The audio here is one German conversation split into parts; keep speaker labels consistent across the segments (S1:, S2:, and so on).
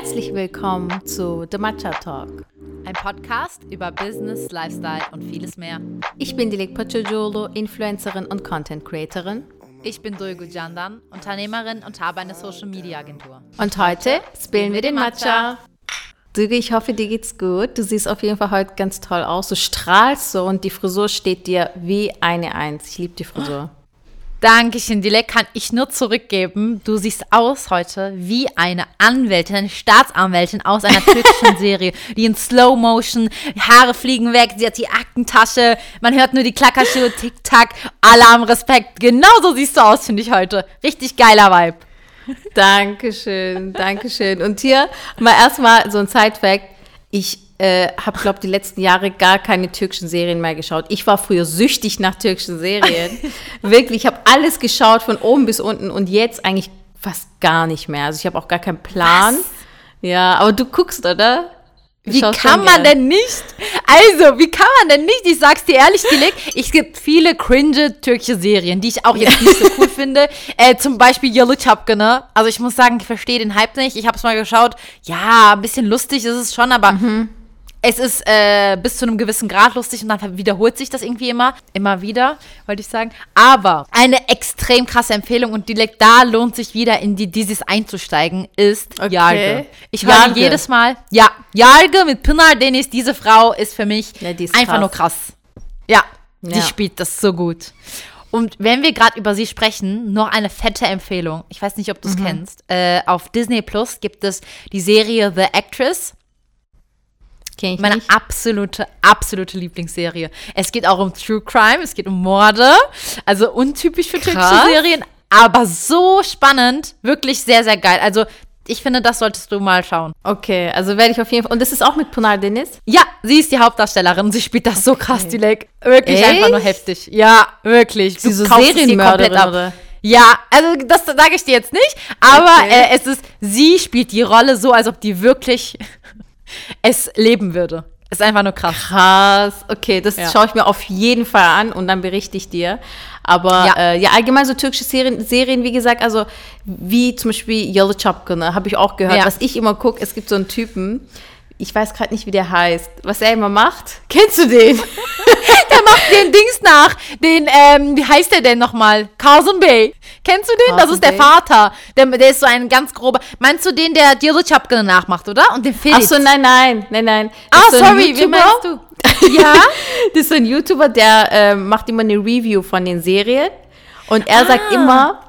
S1: Herzlich willkommen zu The Matcha Talk.
S2: Ein Podcast über Business, Lifestyle und vieles mehr.
S1: Ich bin Dilek Pochojolo, Influencerin und Content Creatorin.
S2: Ich bin Dulgu Jandan, Unternehmerin und habe eine Social Media Agentur.
S1: Und heute spillen wir den Matcha. Dulgu, ich hoffe, dir geht's gut. Du siehst auf jeden Fall heute ganz toll aus. Du strahlst so und die Frisur steht dir wie eine Eins. Ich liebe die Frisur.
S2: Dankeschön, Dilek, kann ich nur zurückgeben. Du siehst aus heute wie eine Anwältin, eine Staatsanwältin aus einer türkischen Serie, die in Slow Motion, Haare fliegen weg, sie hat die Aktentasche, man hört nur die Klackerschuhe, Tick-Tack, Alarm, Respekt. Genauso siehst du aus, finde ich heute. Richtig geiler Vibe.
S1: Dankeschön, Dankeschön. Und hier mal erstmal so ein Side-Fact. Ich äh, habe, glaube die letzten Jahre gar keine türkischen Serien mehr geschaut. Ich war früher süchtig nach türkischen Serien. Wirklich, ich habe alles geschaut von oben bis unten und jetzt eigentlich fast gar nicht mehr. Also ich habe auch gar keinen Plan.
S2: Was?
S1: Ja, aber du guckst, oder? Du
S2: Wie kann man
S1: gern.
S2: denn nicht? Also, wie kann man denn nicht? Ich sag's dir ehrlich, Dilek, es gibt viele cringe türkische Serien, die ich auch jetzt nicht so cool finde. Äh, zum Beispiel Yalı Çapkını. Also ich muss sagen, ich verstehe den Hype nicht. Ich habe es mal geschaut. Ja, ein bisschen lustig ist es schon, aber es ist äh, bis zu einem gewissen Grad lustig und dann wiederholt sich das irgendwie immer, immer wieder, wollte ich sagen. Aber eine extrem krasse Empfehlung und Dilek, da lohnt sich wieder in die dieses einzusteigen, ist
S1: Okay.
S2: Yargı. Ich höre jedes Mal, ja, Yargı mit Pinar Deniz, diese Frau ist für mich
S1: Ja, ist
S2: einfach
S1: krass.
S2: nur krass. Ja,
S1: Ja.
S2: die spielt das so gut. Und wenn wir gerade über sie sprechen, noch eine fette Empfehlung. Ich weiß nicht, ob du es kennst. Äh, auf Disney Plus gibt es die Serie The Actress.
S1: Kenn ich
S2: Meine
S1: nicht.
S2: absolute, absolute Lieblingsserie. Es geht auch um True Crime, es geht um Morde. Also untypisch für türkische
S1: Krass.
S2: Serien, aber so spannend. Wirklich sehr, sehr geil. Also ich finde, das solltest du mal schauen.
S1: Okay, also werde ich auf jeden Fall. Und das ist auch mit Punar Deniz?
S2: Ja, sie ist die Hauptdarstellerin und sie spielt das so krass, die Leg. Wirklich
S1: Echt?
S2: einfach nur heftig. Ja, wirklich.
S1: sie so Serienmörderin, oder?
S2: Ja, also das sage ich dir jetzt nicht, aber
S1: Okay.
S2: äh, es ist, sie spielt die Rolle so, als ob die wirklich es leben würde. Ist einfach nur krass.
S1: Krass, okay, das
S2: Ja.
S1: schaue ich mir auf jeden Fall an und dann berichte ich dir. Aber
S2: Ja.
S1: äh, ja allgemein so türkische Serien, Serien, wie gesagt, also wie zum Beispiel Yalı Çapkını, habe ich auch gehört.
S2: Ja.
S1: Was ich immer gucke, es gibt so einen Typen, ich weiß gerade nicht, wie der heißt, was er immer macht. Kennst du den?
S2: Der macht den Dings nach, den, ähm, wie heißt der denn nochmal? Carson Bey. Kennst du den? das
S1: Carson
S2: ist der
S1: Bey?
S2: Vater. Der, der ist so ein ganz grober. Meinst du den, der Diallo Chapkin nachmacht, oder? Und den Felix.
S1: Ach so, nein, nein, nein, nein.
S2: Ah,
S1: Das ist so
S2: sorry, wie meinst du? Ja?
S1: Das ist so ein YouTuber, der ähm, macht immer eine Review von den Serien. Und er sagt
S2: Ah.
S1: immer,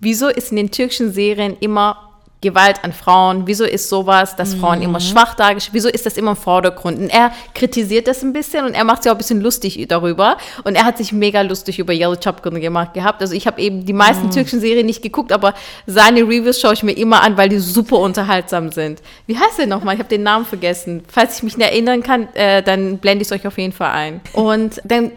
S1: wieso ist in den türkischen Serien immer Gewalt an Frauen? Wieso ist sowas, dass Frauen immer
S2: Mhm.
S1: schwach dargestellt Wieso ist das immer im Vordergrund? Und er kritisiert das ein bisschen und er macht sich auch ein bisschen lustig darüber. Und er hat sich mega lustig über Yellow Chapkin gemacht gehabt. Also ich habe eben die
S2: Mhm.
S1: meisten türkischen Serien nicht geguckt, aber seine Reviews schaue ich mir immer an, weil die super unterhaltsam sind. Wie heißt der nochmal? Ich habe den Namen vergessen. Falls ich mich nicht erinnern kann, äh, dann blende ich es euch auf jeden Fall ein. Und dann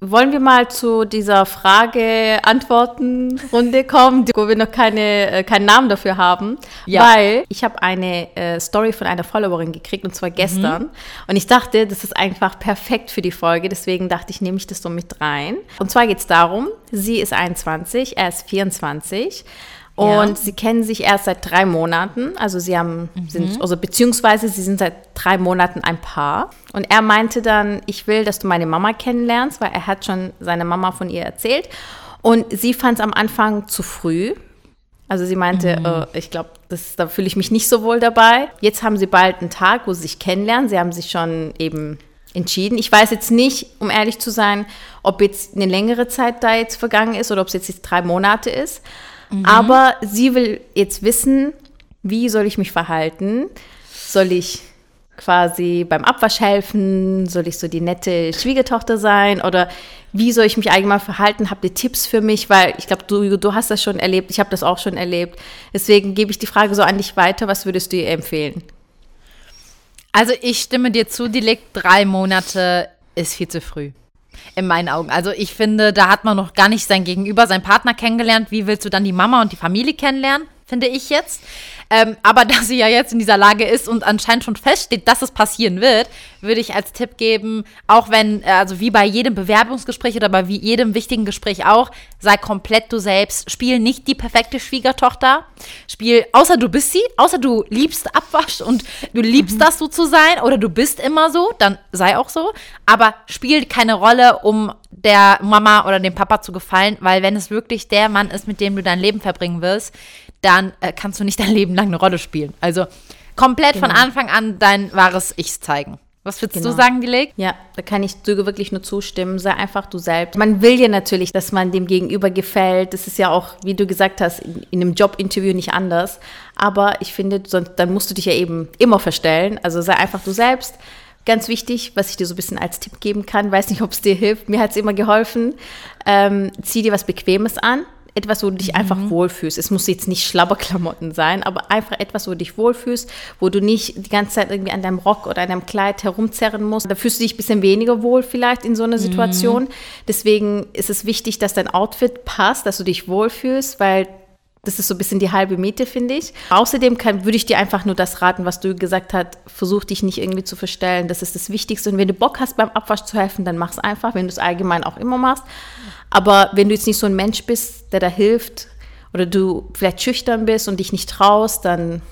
S1: wollen wir mal zu dieser Frage-Antworten-Runde kommen, wo wir noch keine, äh, keinen Namen dafür haben.
S2: Ja.
S1: Weil ich habe eine äh, Story von einer Followerin gekriegt, und zwar gestern. Und ich dachte, das ist einfach perfekt für die Folge. Deswegen dachte ich, nehme ich das so mit rein. Und zwar geht es darum, sie ist 21, er ist 24. Und
S2: Ja.
S1: sie kennen sich erst seit drei Monaten. Also sie haben, sind, also beziehungsweise sie sind seit drei Monaten ein Paar. Und er meinte dann, ich will, dass du meine Mama kennenlernst, weil er hat schon seine Mama von ihr erzählt. Und sie fand es am Anfang zu früh. Also sie meinte, äh, ich glaube, da fühle ich mich nicht so wohl dabei. Jetzt haben sie bald einen Tag, wo sie sich kennenlernen. Sie haben sich schon eben entschieden. Ich weiß jetzt nicht, um ehrlich zu sein, ob jetzt eine längere Zeit da jetzt vergangen ist oder ob es jetzt, jetzt drei Monate ist. Aber sie will jetzt wissen, wie soll ich mich verhalten? Soll ich quasi beim Abwasch helfen? Soll ich so die nette Schwiegertochter sein? Oder wie soll ich mich allgemein verhalten? Habt ihr Tipps für mich? Weil ich glaube, du, du hast das schon erlebt, ich habe das auch schon erlebt. Deswegen gebe ich die Frage so an dich weiter. Was würdest du ihr empfehlen?
S2: Also ich stimme dir zu, die liegt drei Monate ist viel zu früh. In meinen Augen. Also ich finde, da hat man noch gar nicht sein Gegenüber, seinen Partner kennengelernt. Wie willst du dann die Mama und die Familie kennenlernen? Finde ich jetzt. Ähm, aber da sie ja jetzt in dieser Lage ist und anscheinend schon feststeht, dass es passieren wird, würde ich als Tipp geben, auch wenn, äh, also wie bei jedem Bewerbungsgespräch oder bei jedem wichtigen Gespräch auch, sei komplett du selbst. Spiel nicht die perfekte Schwiegertochter. Spiel, außer du bist sie, außer du liebst Abwasch und du liebst mhm. das so zu sein oder du bist immer so, dann sei auch so. Aber spiel keine Rolle, um der Mama oder dem Papa zu gefallen, weil wenn es wirklich der Mann ist, mit dem du dein Leben verbringen wirst, dann äh, kannst du nicht dein Leben lang eine Rolle spielen. Also komplett genau. von Anfang an dein wahres Ich zeigen. Was würdest genau. du sagen, Dilek?
S1: Ja, da kann ich Söge wirklich nur zustimmen. Sei einfach du selbst. Man will ja natürlich, dass man dem Gegenüber gefällt. Das ist ja auch, wie du gesagt hast, in, in einem Jobinterview nicht anders. Aber ich finde, sonst, dann musst du dich ja eben immer verstellen. Also sei einfach du selbst. Ganz wichtig, was ich dir so ein bisschen als Tipp geben kann, weiß nicht, ob es dir hilft. Mir hat es immer geholfen. Ähm, zieh dir was Bequemes an etwas, wo du dich mhm. einfach wohlfühlst. Es muss jetzt nicht Schlabberklamotten sein, aber einfach etwas, wo du dich wohlfühlst, wo du nicht die ganze Zeit irgendwie an deinem Rock oder an deinem Kleid herumzerren musst. Da fühlst du dich ein bisschen weniger wohl vielleicht in so einer Situation. Mhm. Deswegen ist es wichtig, dass dein Outfit passt, dass du dich wohlfühlst, weil das ist so ein bisschen die halbe Miete, finde ich. Außerdem kann, würde ich dir einfach nur das raten, was du gesagt hast. Versuch dich nicht irgendwie zu verstellen. Das ist das Wichtigste. Und wenn du Bock hast, beim Abwasch zu helfen, dann mach es einfach, wenn du es allgemein auch immer machst. Aber wenn du jetzt nicht so ein Mensch bist, der da hilft, oder du vielleicht schüchtern bist und dich nicht traust, dann,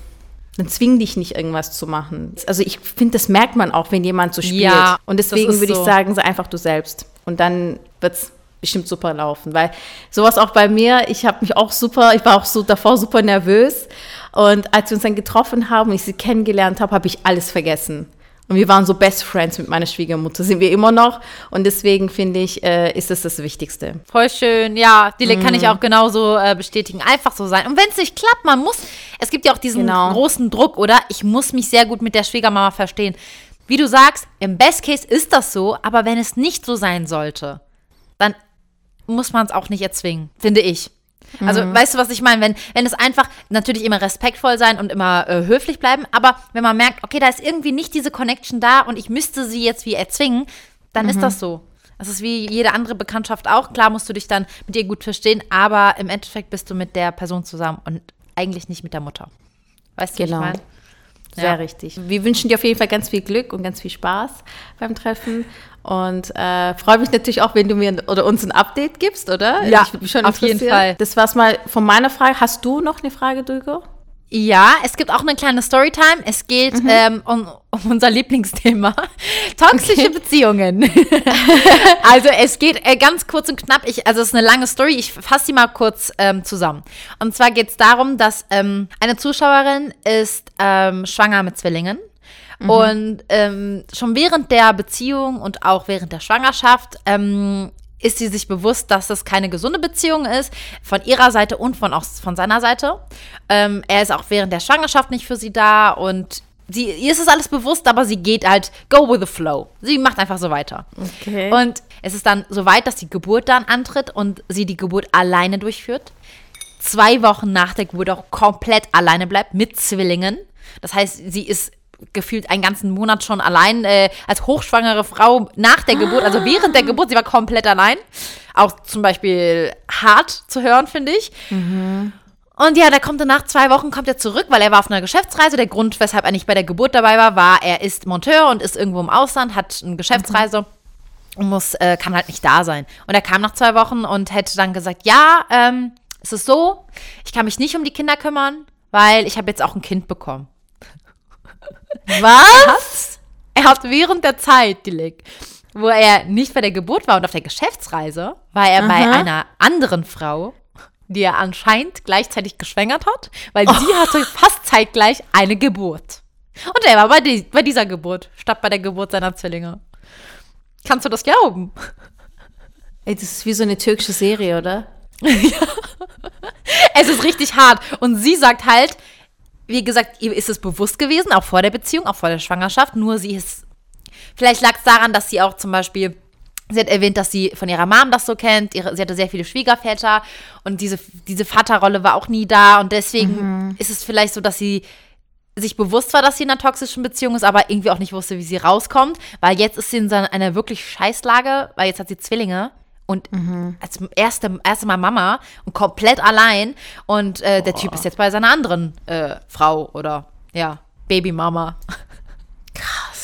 S1: dann zwing dich nicht, irgendwas zu machen. Also ich finde, das merkt man auch, wenn jemand so spielt. Ja, und deswegen würde so. ich sagen, sei einfach du selbst. Und dann wird es bestimmt super laufen. Weil sowas auch bei mir, ich habe mich auch super, ich war auch so davor super nervös. Und als wir uns dann getroffen haben und ich sie kennengelernt habe, habe ich alles vergessen. Und wir waren so Best Friends mit meiner Schwiegermutter, sind wir immer noch. Und deswegen finde ich, äh, ist das das Wichtigste.
S2: Voll schön, ja, die mm. kann ich auch genauso äh, bestätigen. Einfach so sein. Und wenn es nicht klappt, man muss, es gibt ja auch diesen genau. großen Druck, oder? Ich muss mich sehr gut mit der Schwiegermama verstehen. Wie du sagst, im Best Case ist das so, aber wenn es nicht so sein sollte, muss man es auch nicht erzwingen, finde ich. Also, mhm. weißt du, was ich meine? Wenn, wenn es einfach natürlich immer respektvoll sein und immer äh, höflich bleiben, aber wenn man merkt, okay, da ist irgendwie nicht diese Connection da und ich müsste sie jetzt wie erzwingen, dann mhm. ist das so. Das ist wie jede andere Bekanntschaft auch. Klar musst du dich dann mit ihr gut verstehen, aber im Endeffekt bist du mit der Person zusammen und eigentlich nicht mit der Mutter. Weißt du, genau. was ich meine?
S1: Sehr ja. richtig. Wir wünschen dir auf jeden Fall ganz viel Glück und ganz viel Spaß beim Treffen. Und äh, freue mich natürlich auch, wenn du mir oder uns ein Update gibst, oder?
S2: Ja, auf jeden Fall.
S1: Das war's mal von meiner Frage. Hast du noch eine Frage, Dugo?
S2: Ja, es gibt auch eine kleine Storytime. Es geht mhm. ähm, um, um, unser Lieblingsthema. Toxische okay. Beziehungen. also es geht äh, ganz kurz und knapp. Ich, also es ist eine lange Story. Ich fasse sie mal kurz ähm, zusammen. Und zwar geht es darum, dass ähm, eine Zuschauerin ist ähm, schwanger mit Zwillingen. Mhm. Und ähm, schon während der Beziehung und auch während der Schwangerschaft ähm, ist sie sich bewusst, dass das keine gesunde Beziehung ist, von ihrer Seite und von, auch von seiner Seite. Ähm, er ist auch während der Schwangerschaft nicht für sie da und sie, ihr ist es alles bewusst, aber sie geht halt go with the flow. Sie macht einfach so weiter. Okay. Und es ist dann so weit, dass die Geburt dann antritt und sie die Geburt alleine durchführt. Zwei Wochen nach der Geburt auch komplett alleine bleibt mit Zwillingen. Das heißt, sie ist gefühlt einen ganzen Monat schon allein äh, als hochschwangere Frau nach der Geburt, also während der Geburt, sie war komplett allein. Auch zum Beispiel hart zu hören, finde ich. Mhm. Und ja, der kommt dann nach zwei Wochen, kommt er zurück, weil er war auf einer Geschäftsreise. Der Grund, weshalb er nicht bei der Geburt dabei war, war, er ist Monteur und ist irgendwo im Ausland, hat eine Geschäftsreise. Mhm. Und muss, äh, kann halt nicht da sein. Und er kam nach zwei Wochen und hätte dann gesagt, ja, ähm, es ist so, ich kann mich nicht um die Kinder kümmern, weil ich habe jetzt auch ein Kind bekommen. Was? Er hat während der Zeit, Dilek, wo er nicht bei der Geburt war und auf der Geschäftsreise, war er Aha. bei einer anderen Frau, die er anscheinend gleichzeitig geschwängert hat, weil oh. sie hatte fast zeitgleich eine Geburt. Und er war bei, die, bei dieser Geburt, statt bei der Geburt seiner Zwillinge. Kannst du das glauben?
S1: Ey, das ist wie so eine türkische Serie, oder?
S2: ja. Es ist richtig hart. Und sie sagt halt, wie gesagt, ihr ist es bewusst gewesen, auch vor der Beziehung, auch vor der Schwangerschaft. Nur sie ist, vielleicht lag es daran, dass sie auch zum Beispiel, sie hat erwähnt, dass sie von ihrer Mom das so kennt. Ihre, sie hatte sehr viele Schwiegerväter und diese, diese Vaterrolle war auch nie da. Und deswegen mhm. ist es vielleicht so, dass sie sich bewusst war, dass sie in einer toxischen Beziehung ist, aber irgendwie auch nicht wusste, wie sie rauskommt. Weil jetzt ist sie in einer wirklich Scheißlage, weil jetzt hat sie Zwillinge und mhm. als erste, erste Mal Mama und komplett allein und äh, der Typ ist jetzt bei seiner anderen äh, Frau oder ja, Babymama.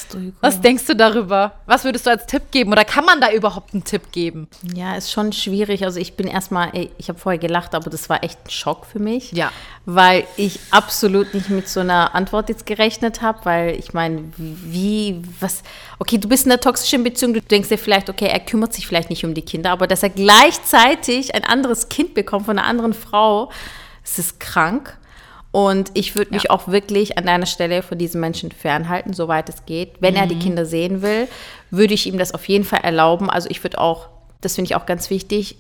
S2: Drüber. Was denkst du darüber? Was würdest du als Tipp geben? Oder kann man da überhaupt einen Tipp geben?
S1: Ja, ist schon schwierig. Also ich bin erstmal, ich habe vorher gelacht, aber das war echt ein Schock für mich.
S2: Ja.
S1: Weil ich absolut nicht mit so einer Antwort jetzt gerechnet habe, weil ich meine, wie, was, okay, du bist in einer toxischen Beziehung, du denkst dir vielleicht, okay, er kümmert sich vielleicht nicht um die Kinder, aber dass er gleichzeitig ein anderes Kind bekommt von einer anderen Frau, das ist krank. Und ich würde mich ja. auch wirklich an deiner Stelle von diesen Menschen fernhalten, soweit es geht. Wenn mhm. er die mhm. Kinder sehen will, würde ich ihm das auf jeden Fall erlauben. Also ich würde auch, das finde ich auch ganz wichtig,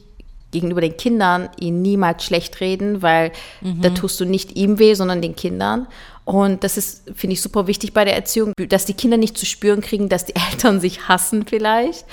S1: gegenüber den Kindern ihn niemals schlecht reden, weil mhm. da tust du nicht ihm weh, sondern den Kindern. Und das ist, finde ich, super wichtig bei der Erziehung, dass die Kinder nicht zu spüren kriegen, dass die Eltern sich hassen vielleicht,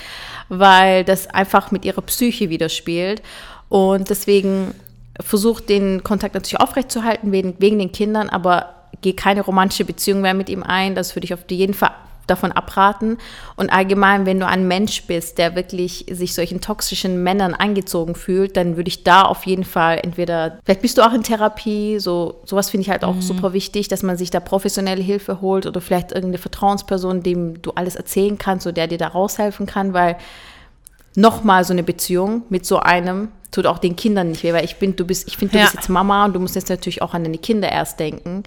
S1: weil das einfach mit ihrer Psyche widerspielt. Und deswegen versucht den Kontakt natürlich aufrechtzuerhalten wegen, wegen den Kindern, aber gehe keine romantische Beziehung mehr mit ihm ein. Das würde ich auf jeden Fall davon abraten. Und allgemein, wenn du ein Mensch bist, der wirklich sich solchen toxischen Männern angezogen fühlt, dann würde ich da auf jeden Fall entweder, vielleicht bist du auch in Therapie, so sowas finde ich halt auch mhm. super wichtig, dass man sich da professionelle Hilfe holt oder vielleicht irgendeine Vertrauensperson, dem du alles erzählen kannst, oder der dir da raushelfen kann, weil nochmal so eine Beziehung mit so einem tut auch den Kindern nicht weh, weil ich bin, du bist, ich finde, du ja. bist jetzt Mama und du musst jetzt natürlich auch an deine Kinder erst denken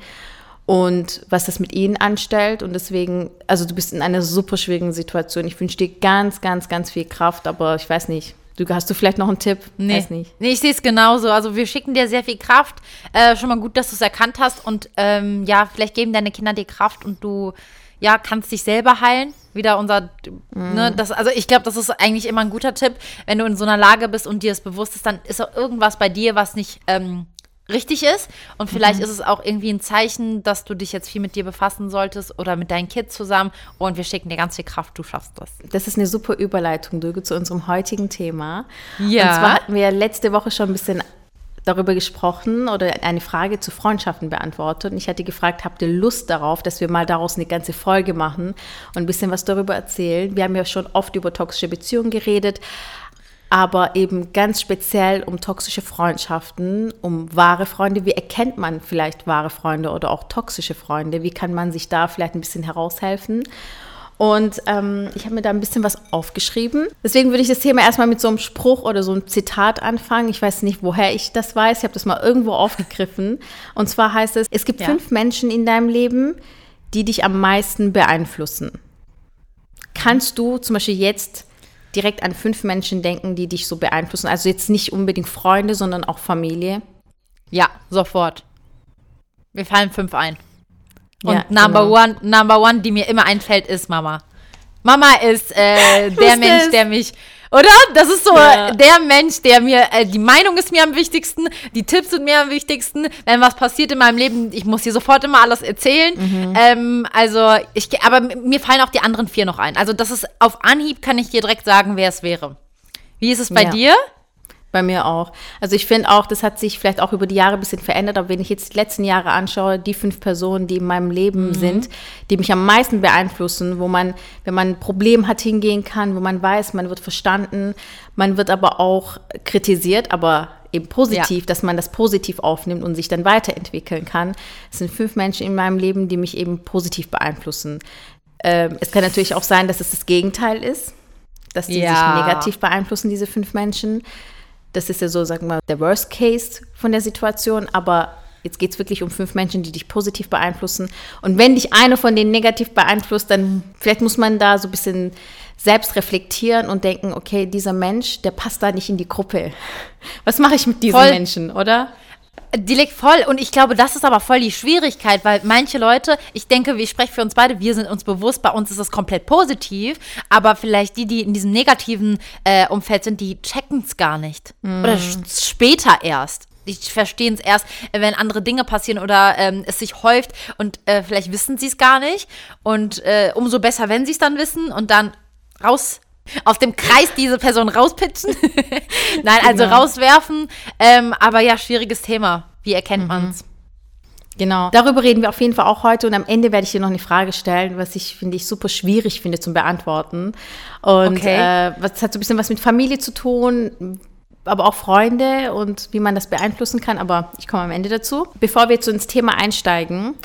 S1: und was das mit ihnen anstellt. Und deswegen, also du bist in einer super schwierigen Situation. Ich wünsche dir ganz, ganz, ganz viel Kraft, aber ich weiß nicht. Du, hast du vielleicht noch einen Tipp?
S2: Nee, weiß nicht. nee ich sehe es genauso. Also wir schicken dir sehr viel Kraft. Äh, schon mal gut, dass du es erkannt hast. Und ähm, ja, vielleicht geben deine Kinder dir Kraft und du ja, kannst dich selber heilen. Wieder unser, mm. ne, das, also ich glaube, das ist eigentlich immer ein guter Tipp. Wenn du in so einer Lage bist und dir es bewusst ist, dann ist auch irgendwas bei dir, was nicht ähm, richtig ist. Und vielleicht mhm. ist es auch irgendwie ein Zeichen, dass du dich jetzt viel mit dir befassen solltest oder mit deinen Kids zusammen. Und wir schicken dir ganz viel Kraft, du schaffst das.
S1: Das ist eine super Überleitung, Dürge, zu unserem heutigen Thema. Ja. Und zwar hatten wir letzte Woche schon ein bisschen darüber gesprochen oder eine Frage zu Freundschaften beantwortet. Und ich hatte gefragt, habt ihr Lust darauf, dass wir mal daraus eine ganze Folge machen und ein bisschen was darüber erzählen? Wir haben ja schon oft über toxische Beziehungen geredet, aber eben ganz speziell um toxische Freundschaften, um wahre Freunde. Wie erkennt man vielleicht wahre Freunde oder auch toxische Freunde? Wie kann man sich da vielleicht ein bisschen heraushelfen? Und ähm, ich habe mir da ein bisschen was aufgeschrieben. Deswegen würde ich das Thema erstmal mit so einem Spruch oder so einem Zitat anfangen. Ich weiß nicht, woher ich das weiß. Ich habe das mal irgendwo aufgegriffen. Und zwar heißt es, es gibt ja. fünf Menschen in deinem Leben, die dich am meisten beeinflussen. Kannst du zum Beispiel jetzt direkt an fünf Menschen denken, die dich so beeinflussen? Also jetzt nicht unbedingt Freunde, sondern auch Familie?
S2: Ja, sofort. Wir fallen fünf ein. Und ja, Number genau. One, Number One, die mir immer einfällt, ist Mama. Mama ist äh, der Mensch, der mich, oder? Das ist so ja. der Mensch, der mir, äh, die Meinung ist mir am wichtigsten, die Tipps sind mir am wichtigsten. Wenn was passiert in meinem Leben, ich muss dir sofort immer alles erzählen. Mhm. Ähm, also, ich, aber mir fallen auch die anderen vier noch ein. Also, das ist auf Anhieb, kann ich dir direkt sagen, wer es wäre. Wie ist es bei ja. dir?
S1: Bei mir auch. Also ich finde auch, das hat sich vielleicht auch über die Jahre ein bisschen verändert, aber wenn ich jetzt die letzten Jahre anschaue, die fünf Personen, die in meinem Leben mhm. sind, die mich am meisten beeinflussen, wo man, wenn man ein Problem hat, hingehen kann, wo man weiß, man wird verstanden, man wird aber auch kritisiert, aber eben positiv, ja. dass man das positiv aufnimmt und sich dann weiterentwickeln kann. Es sind fünf Menschen in meinem Leben, die mich eben positiv beeinflussen. Ähm, es kann natürlich auch sein, dass es das Gegenteil ist, dass die ja. sich negativ beeinflussen, diese fünf Menschen. Das ist ja so, sagen wir mal, der Worst Case von der Situation. Aber jetzt geht es wirklich um fünf Menschen, die dich positiv beeinflussen. Und wenn dich einer von denen negativ beeinflusst, dann vielleicht muss man da so ein bisschen selbst reflektieren und denken, okay, dieser Mensch, der passt da nicht in die Gruppe. Was mache ich mit diesen Voll. Menschen, oder?
S2: Die liegt voll und ich glaube, das ist aber voll die Schwierigkeit, weil manche Leute, ich denke, ich spreche für uns beide, wir sind uns bewusst, bei uns ist es komplett positiv, aber vielleicht die, die in diesem negativen äh, Umfeld sind, die checken es gar nicht. Mm. Oder später erst. Die verstehen es erst, wenn andere Dinge passieren oder ähm, es sich häuft und äh, vielleicht wissen sie es gar nicht. Und äh, umso besser, wenn sie es dann wissen und dann raus aus dem Kreis diese Person rauspitchen. Nein, also genau. rauswerfen. Ähm, aber ja, schwieriges Thema. Wie erkennt mhm. man es?
S1: Genau. Darüber reden wir auf jeden Fall auch heute und am Ende werde ich dir noch eine Frage stellen, was ich finde ich super schwierig finde zum Beantworten. Und okay. äh, was hat so ein bisschen was mit Familie zu tun, aber auch Freunde und wie man das beeinflussen kann. Aber ich komme am Ende dazu. Bevor wir jetzt so ins Thema einsteigen,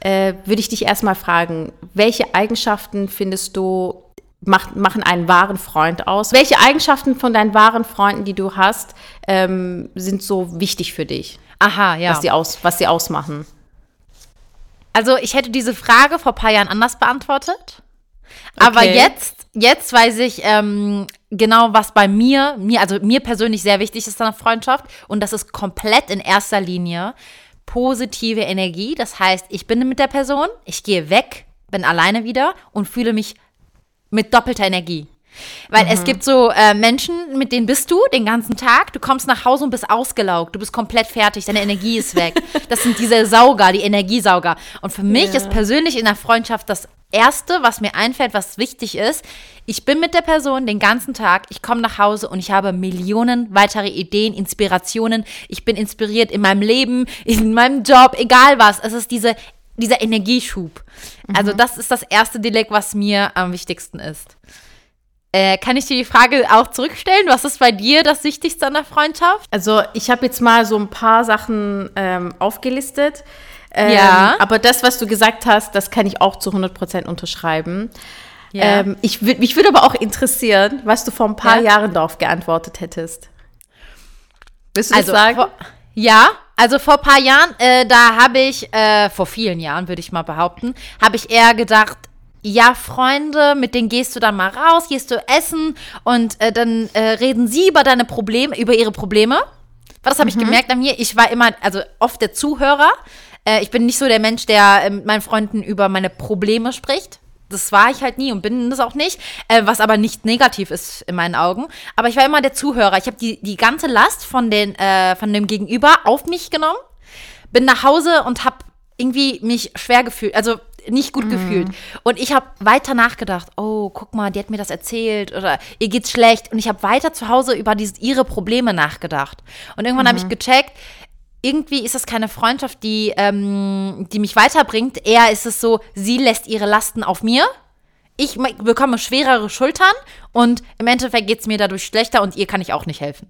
S1: äh, würde ich dich erstmal fragen, welche Eigenschaften findest du macht, machen einen wahren Freund aus? Welche Eigenschaften von deinen wahren Freunden, die du hast, ähm, sind so wichtig für dich?
S2: Aha, ja.
S1: Was sie, aus, was sie ausmachen.
S2: Also ich hätte diese Frage vor ein paar Jahren anders beantwortet. Aber okay. jetzt, jetzt weiß ich ähm, genau, was bei mir, mir, also mir persönlich sehr wichtig ist an der Freundschaft. Und das ist komplett in erster Linie positive Energie. Das heißt, ich bin mit der Person, ich gehe weg, bin alleine wieder und fühle mich mit doppelter Energie. Weil mhm. es gibt so äh, Menschen, mit denen bist du den ganzen Tag, du kommst nach Hause und bist ausgelaugt, du bist komplett fertig, deine Energie ist weg. Das sind diese Sauger, die Energiesauger. Und für mich ja. ist persönlich in der Freundschaft das Erste, was mir einfällt, was wichtig ist, ich bin mit der Person den ganzen Tag, ich komme nach Hause und ich habe Millionen weitere Ideen, Inspirationen. Ich bin inspiriert in meinem Leben, in meinem Job, egal was. Es ist diese, dieser Energieschub. Also mhm. das ist das erste Dilek, was mir am wichtigsten ist. Äh, kann ich dir die Frage auch zurückstellen? Was ist bei dir das Wichtigste an der Freundschaft?
S1: Also ich habe jetzt mal so ein paar Sachen ähm, aufgelistet.
S2: Ähm, ja.
S1: Aber das, was du gesagt hast, das kann ich auch zu 100% unterschreiben. Ja. Ähm, ich mich würde aber auch interessieren, was du vor ein paar ja. Jahren darauf geantwortet hättest.
S2: Willst du das also, sagen? Vor, ja, also vor ein paar Jahren, äh, da habe ich, äh, vor vielen Jahren würde ich mal behaupten, habe ich eher gedacht, ja, Freunde, mit denen gehst du dann mal raus, gehst du essen und äh, dann äh, reden sie über deine Probleme, über ihre Probleme. Was habe ich mhm. gemerkt an mir? Ich war immer, also oft der Zuhörer. Äh, ich bin nicht so der Mensch, der äh, mit meinen Freunden über meine Probleme spricht. Das war ich halt nie und bin das auch nicht, äh, was aber nicht negativ ist in meinen Augen. Aber ich war immer der Zuhörer. Ich habe die, die ganze Last von, den, äh, von dem Gegenüber auf mich genommen, bin nach Hause und habe irgendwie mich schwer gefühlt. Also nicht gut mhm. gefühlt. Und ich habe weiter nachgedacht, oh, guck mal, die hat mir das erzählt oder ihr geht's schlecht. Und ich habe weiter zu Hause über diese, ihre Probleme nachgedacht. Und irgendwann mhm. habe ich gecheckt, irgendwie ist das keine Freundschaft, die, ähm, die mich weiterbringt. Eher ist es so, sie lässt ihre Lasten auf mir. Ich bekomme schwerere Schultern und im Endeffekt geht es mir dadurch schlechter und ihr kann ich auch nicht helfen.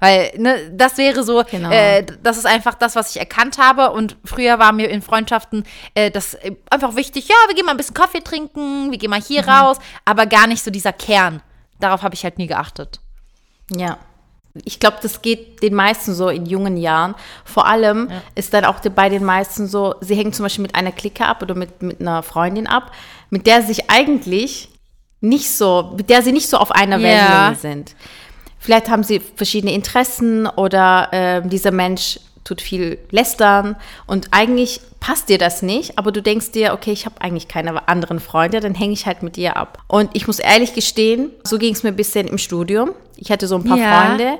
S2: Weil, ne, das wäre so, genau. äh, das ist einfach das, was ich erkannt habe. Und früher war mir in Freundschaften äh, das einfach wichtig, ja, wir gehen mal ein bisschen Kaffee trinken, wir gehen mal hier mhm. raus, aber gar nicht so dieser Kern. Darauf habe ich halt nie geachtet.
S1: Ja. Ich glaube, das geht den meisten so in jungen Jahren. Vor allem ja. ist dann auch bei den meisten so, sie hängen zum Beispiel mit einer Clique ab oder mit, mit einer Freundin ab, mit der sich eigentlich nicht so, mit der sie nicht so auf einer ja. Wellenlänge sind. Vielleicht haben sie verschiedene Interessen oder äh, dieser Mensch tut viel lästern und eigentlich passt dir das nicht, aber du denkst dir, okay, ich habe eigentlich keine anderen Freunde, dann hänge ich halt mit dir ab. Und ich muss ehrlich gestehen, so ging es mir ein bisschen im Studium. Ich hatte so ein paar ja. Freunde.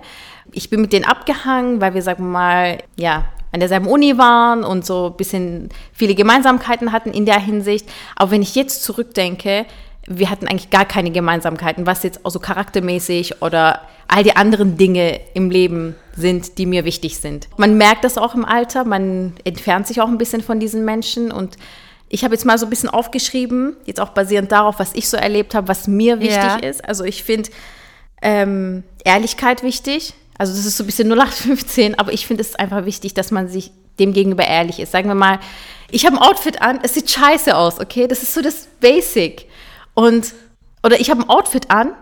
S1: Ich bin mit denen abgehangen, weil wir, sagen wir mal, ja, an derselben Uni waren und so ein bisschen viele Gemeinsamkeiten hatten in der Hinsicht. Aber wenn ich jetzt zurückdenke, wir hatten eigentlich gar keine Gemeinsamkeiten, was jetzt auch so charaktermäßig oder all die anderen Dinge im Leben sind, die mir wichtig sind. Man merkt das auch im Alter, man entfernt sich auch ein bisschen von diesen Menschen und ich habe jetzt mal so ein bisschen aufgeschrieben, jetzt auch basierend darauf, was ich so erlebt habe, was mir wichtig ja. ist. Also ich finde ähm, Ehrlichkeit wichtig. Also das ist so ein bisschen 0815, aber ich finde es einfach wichtig, dass man sich dem gegenüber ehrlich ist. Sagen wir mal, ich habe ein Outfit an, es sieht scheiße aus, okay? Das ist so das Basic. Und, oder ich habe ein Outfit an,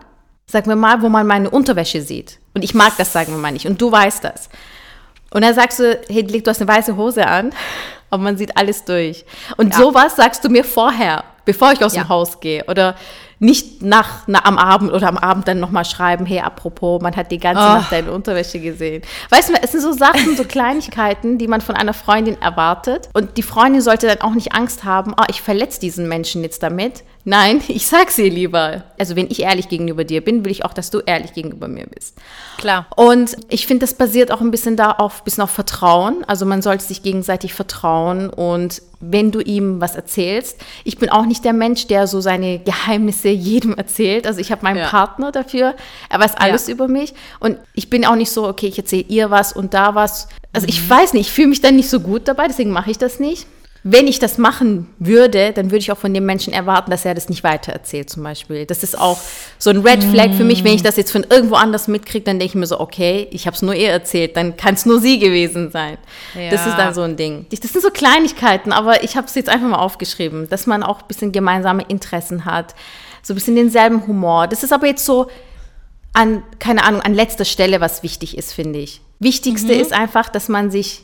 S1: sagen wir mal, wo man meine Unterwäsche sieht. Und ich mag das, sagen wir mal nicht. Und du weißt das. Und dann sagst du, hey, du hast eine weiße Hose an, aber man sieht alles durch. Und ja. sowas sagst du mir vorher, bevor ich aus ja. dem Haus gehe. Oder nicht nach, na, am Abend oder am Abend dann nochmal schreiben, hey, apropos, man hat die ganze oh. Nacht deine Unterwäsche gesehen. Weißt du, es sind so Sachen, so Kleinigkeiten, die man von einer Freundin erwartet. Und die Freundin sollte dann auch nicht Angst haben, oh, ich verletze diesen Menschen jetzt damit. Nein, ich sag's ihr lieber. Also wenn ich ehrlich gegenüber dir bin, will ich auch, dass du ehrlich gegenüber mir bist.
S2: Klar.
S1: Und ich finde, das basiert auch ein bisschen da auf, ein bisschen auf Vertrauen. Also man sollte sich gegenseitig vertrauen und wenn du ihm was erzählst, ich bin auch nicht der Mensch, der so seine Geheimnisse jedem erzählt. Also ich habe meinen
S2: Ja.
S1: Partner dafür, er weiß alles
S2: Ja.
S1: über mich. Und ich bin auch nicht so, okay, ich erzähle ihr was und da was. Also
S2: Mhm.
S1: ich weiß nicht, ich fühle mich dann nicht so gut dabei, deswegen mache ich das nicht. Wenn ich das machen würde, dann würde ich auch von dem Menschen erwarten, dass er das nicht weitererzählt zum Beispiel. Das ist auch so ein Red Flag für mich, wenn ich das jetzt von irgendwo anders mitkriege, dann denke ich mir so, okay, ich habe es nur ihr erzählt, dann kann es nur sie gewesen sein. Das
S2: Ja.
S1: ist dann so ein Ding. Das sind so Kleinigkeiten, aber ich habe es jetzt einfach mal aufgeschrieben, dass man auch ein bisschen gemeinsame Interessen hat, so ein bisschen denselben Humor. Das ist aber jetzt so an, keine Ahnung, an letzter Stelle, was wichtig ist, finde ich. Wichtigste ist einfach, dass man sich,